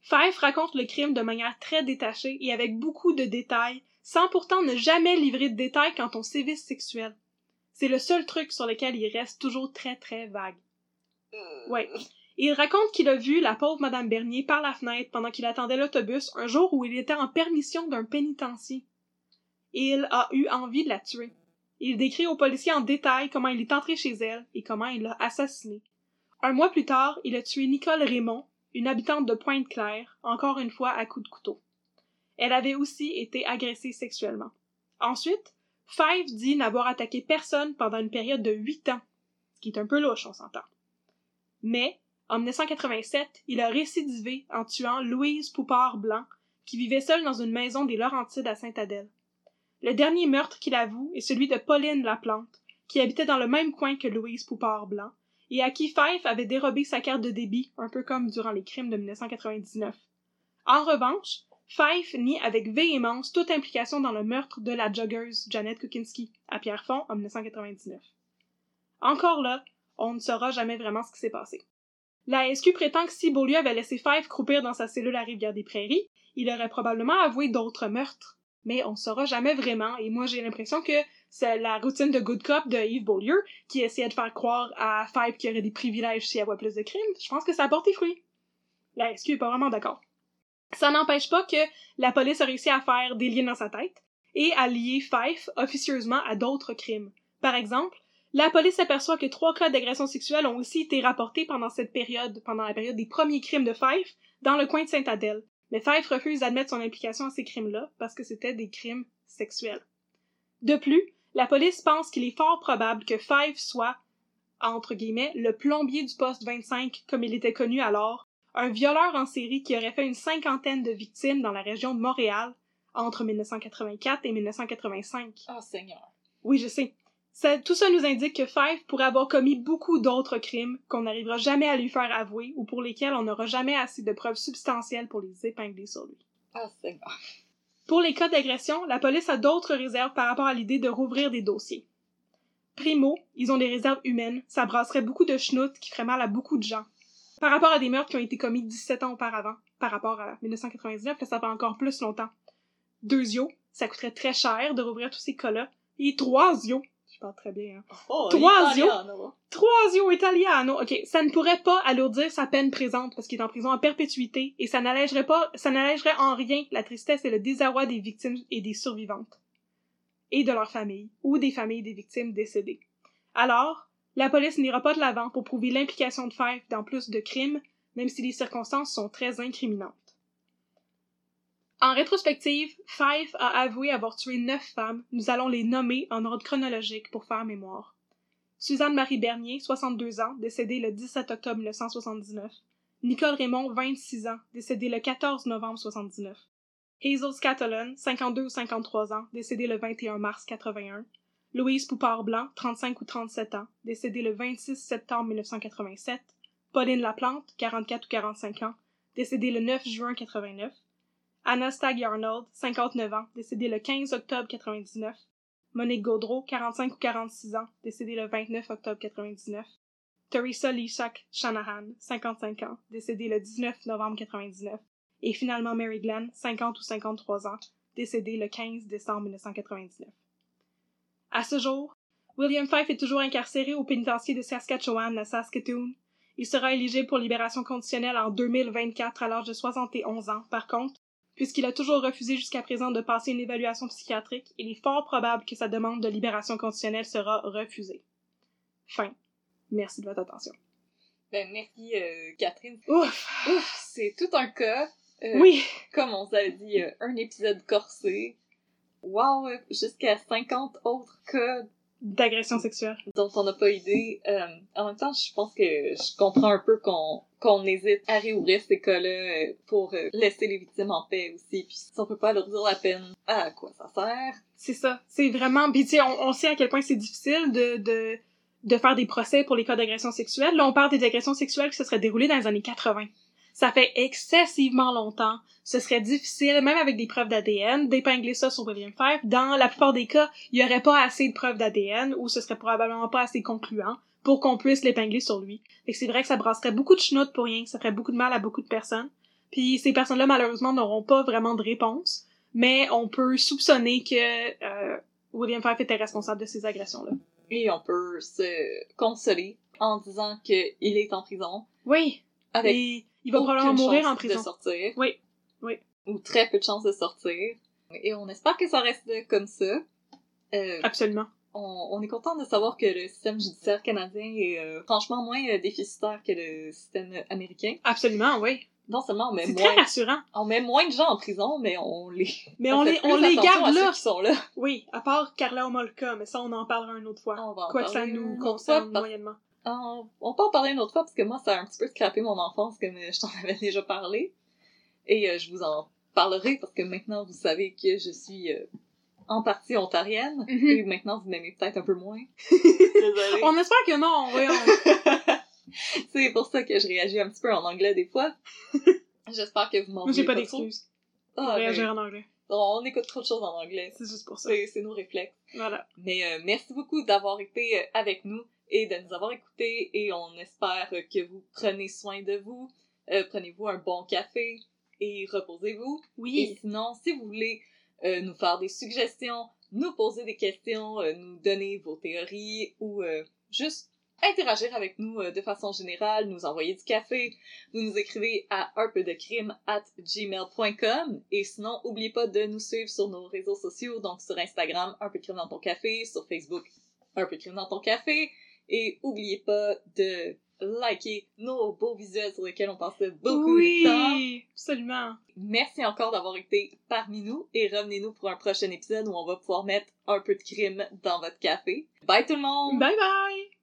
B: Fife raconte le crime de manière très détachée et avec beaucoup de détails, sans pourtant ne jamais livrer de détails quant au sévice sexuel. C'est le seul truc sur lequel il reste toujours très très vague.
A: Euh,
B: Ouais. Il raconte qu'il a vu la pauvre Madame Bernier par la fenêtre pendant qu'il attendait l'autobus un jour où il était en permission d'un pénitencier. Il a eu envie de la tuer. Il décrit aux policiers en détail comment il est entré chez elle et comment il l'a assassinée. Un mois plus tard, il a tué Nicole Raymond, une habitante de Pointe-Claire, encore une fois à coups de couteau. Elle avait aussi été agressée sexuellement. Ensuite, Five dit n'avoir attaqué personne pendant une période de huit ans, ce qui est un peu louche, on s'entend. Mais, en 1987, il a récidivé en tuant Louise Poupard-Blanc, qui vivait seule dans une maison des Laurentides à Sainte-Adèle. Le dernier meurtre qu'il avoue est celui de Pauline Laplante, qui habitait dans le même coin que Louise Poupard-Blanc, et à qui Fife avait dérobé sa carte de débit, un peu comme durant les crimes de 1999. En revanche, Fife nie avec véhémence toute implication dans le meurtre de la joggeuse Janet Kukinski à Pierrefonds en 1999. Encore là, on ne saura jamais vraiment ce qui s'est passé. La SQ prétend que si Beaulieu avait laissé Fife croupir dans sa cellule à Rivière-des-Prairies, il aurait probablement avoué d'autres meurtres. Mais on saura jamais vraiment. Et moi, j'ai l'impression que c'est la routine de Good Cop de Yves Beaulieu qui essayait de faire croire à Five qu'il y aurait des privilèges si elle voit plus de crimes. Je pense que ça a porté fruit. La SQ est pas vraiment d'accord. Ça n'empêche pas que la police a réussi à faire des liens dans sa tête et à lier Fife officieusement à d'autres crimes. Par exemple, la police s'aperçoit que trois cas d'agression sexuelle ont aussi été rapportés pendant cette période, pendant la période des premiers crimes de Fife, dans le coin de Saint-Adèle. Mais Fife refuse d'admettre son implication à ces crimes-là parce que c'était des crimes sexuels. De plus, la police pense qu'il est fort probable que Fife soit, entre guillemets, le plombier du poste 25 comme il était connu alors, un violeur en série qui aurait fait une cinquantaine de victimes dans la région de Montréal entre 1984 et 1985.
A: Oh Seigneur.
B: Oui, je sais. Ça- tout ça nous indique que Fife pourrait avoir commis beaucoup d'autres crimes qu'on n'arrivera jamais à lui faire avouer ou pour lesquels on n'aura jamais assez de preuves substantielles pour les épingler sur lui.
A: Oh Seigneur.
B: Pour les cas d'agression, la police a d'autres réserves par rapport à l'idée de rouvrir des dossiers. Primo, ils ont des réserves humaines, ça brasserait beaucoup de schnout qui ferait mal à beaucoup de gens. Par rapport à des meurtres qui ont été commis 17 ans auparavant, par rapport à 1999, là, ça fait encore plus longtemps. Deux yeux, ça coûterait très cher de rouvrir tous ces cas-là. Et trois yeux, je parle très bien, hein.
A: Oh,
B: Trois
A: Italiano.
B: Trois yeux italiano. Ok, ça ne pourrait pas alourdir sa peine présente parce qu'il est en prison à perpétuité et ça n'allégerait pas, ça n'allégerait en rien la tristesse et le désarroi des victimes et des survivantes. Et de leurs familles, ou des familles des victimes décédées. Alors, la police n'ira pas de l'avant pour prouver l'implication de Fife dans plus de crimes, même si les circonstances sont très incriminantes. En rétrospective, Fife a avoué avoir tué neuf femmes, nous allons les nommer en ordre chronologique pour faire mémoire. Suzanne Marie Bernier, 62 ans, décédée le 17 octobre 1979. Nicole Raymond, 26 ans, décédée le 14 novembre 79. Hazel Scatolon, 52 ou 53 ans, décédée le 21 mars 81. Louise Poupard-Blanc, 35 ou 37 ans, décédée le 26 septembre 1987. Pauline Laplante, 44 ou 45 ans, décédée le 9 juin 89. Anna Stagg Arnold, 59 ans, décédée le 15 octobre 99. Monique Gaudreau, 45 ou 46 ans, décédée le 29 octobre 99. Teresa Lishak Shanahan, 55 ans, décédée le 19 novembre 99. Et finalement Mary Glenn, 50 ou 53 ans, décédée le 15 décembre 1999. À ce jour, William Fife est toujours incarcéré au pénitencier de Saskatchewan à Saskatoon. Il sera éligible pour libération conditionnelle en 2024 à l'âge de 71 ans. Par contre, puisqu'il a toujours refusé jusqu'à présent de passer une évaluation psychiatrique, il est fort probable que sa demande de libération conditionnelle sera refusée. Fin. Merci de votre attention.
A: Ben, merci, euh, Catherine.
B: Ouf!
A: Ouf, c'est tout un cas. Euh,
B: Oui!
A: Comme on s'avait dit, euh, un épisode corsé. Wow, jusqu'à 50 autres cas
B: D'agression sexuelle.
A: dont on n'a pas idée. Euh, en même temps, je pense que je comprends un peu qu'on qu'on hésite à réouvrir ces cas-là euh, pour euh, laisser les victimes en paix aussi. Puis si on peut pas leur dire la peine, à quoi ça sert?
B: C'est ça. C'est vraiment... Puis tu sais, on, on sait à quel point c'est difficile de, de, de faire des procès pour les cas d'agression sexuelle. Là, on parle des agressions sexuelles qui se seraient déroulées dans les années 80. Ça fait excessivement longtemps. Ce serait difficile, même avec des preuves d'ADN, d'épingler ça sur William Fife. Dans la plupart des cas, il y aurait pas assez de preuves d'ADN ou ce serait probablement pas assez concluant pour qu'on puisse l'épingler sur lui. Que c'est vrai que ça brasserait beaucoup de chenoutes pour rien, ça ferait beaucoup de mal à beaucoup de personnes. Puis ces personnes-là, malheureusement, n'auront pas vraiment de réponse, mais on peut soupçonner que euh, William Fife était responsable de ces agressions-là.
A: Et on peut se consoler en disant qu'il est en prison.
B: Oui,
A: Avec
B: et il va
A: aucune
B: probablement mourir en prison.
A: de sortir.
B: Oui, oui.
A: Ou très peu de chances de sortir. Et on espère que ça reste comme ça. Euh,
B: Absolument.
A: on, on est content de savoir que le système judiciaire canadien est euh, franchement moins euh, déficitaire que le système américain.
B: Absolument, oui.
A: Non seulement on met
B: C'est
A: moins,
B: très rassurant.
A: on met moins de gens en prison, mais on les,
B: Mais
A: on
B: on les, on les garde
A: à
B: là.
A: ceux qui sont là.
B: Oui, à part Carla Homolka, mais ça, on en parlera une autre fois.
A: On va en
B: Quoi que ça nous concerne moyennement.
A: On, on peut en parler une autre fois parce que moi, ça a un petit peu scrappé mon enfance comme euh, je t'en avais déjà parlé. Et euh, je vous en parlerai parce que maintenant vous savez que je suis euh, en partie ontarienne.
B: Mhm.
A: Et maintenant vous m'aimez peut-être un peu moins. Désolée.
B: On espère que non, oui. on-
A: C'est pour ça que je réagis un petit peu en anglais des fois. J'espère que vous m'en
B: j'ai pas
A: trop.
B: d'excuses.
A: Ah,
B: pour
A: ben,
B: réagir en anglais.
A: on écoute trop de choses en anglais.
B: C'est juste pour ça.
A: C'est c'est nos réflexes.
B: Voilà.
A: Mais euh, merci beaucoup d'avoir été euh, avec nous et de nous avoir écoutés et on espère que vous prenez soin de vous. Euh, Prenez-vous un bon café et reposez-vous. Et
B: Oui.
A: sinon, si vous voulez euh, nous faire des suggestions, nous poser des questions, euh, nous donner vos théories ou juste interagir avec nous de façon générale, nous envoyer du café, vous nous écrivez à un peu de crime at gmail.com et sinon, oubliez pas de nous suivre sur nos réseaux sociaux, donc sur Instagram, un peu de crime dans ton café, sur Facebook, un peu de crime dans ton café et oubliez pas de liker nos beaux visuels sur lesquels on passait beaucoup
B: oui,
A: de temps.
B: Oui, absolument.
A: Merci encore d'avoir été parmi nous et revenez-nous pour un prochain épisode où on va pouvoir mettre un peu de crime dans votre café. Bye tout le monde!
B: Bye bye!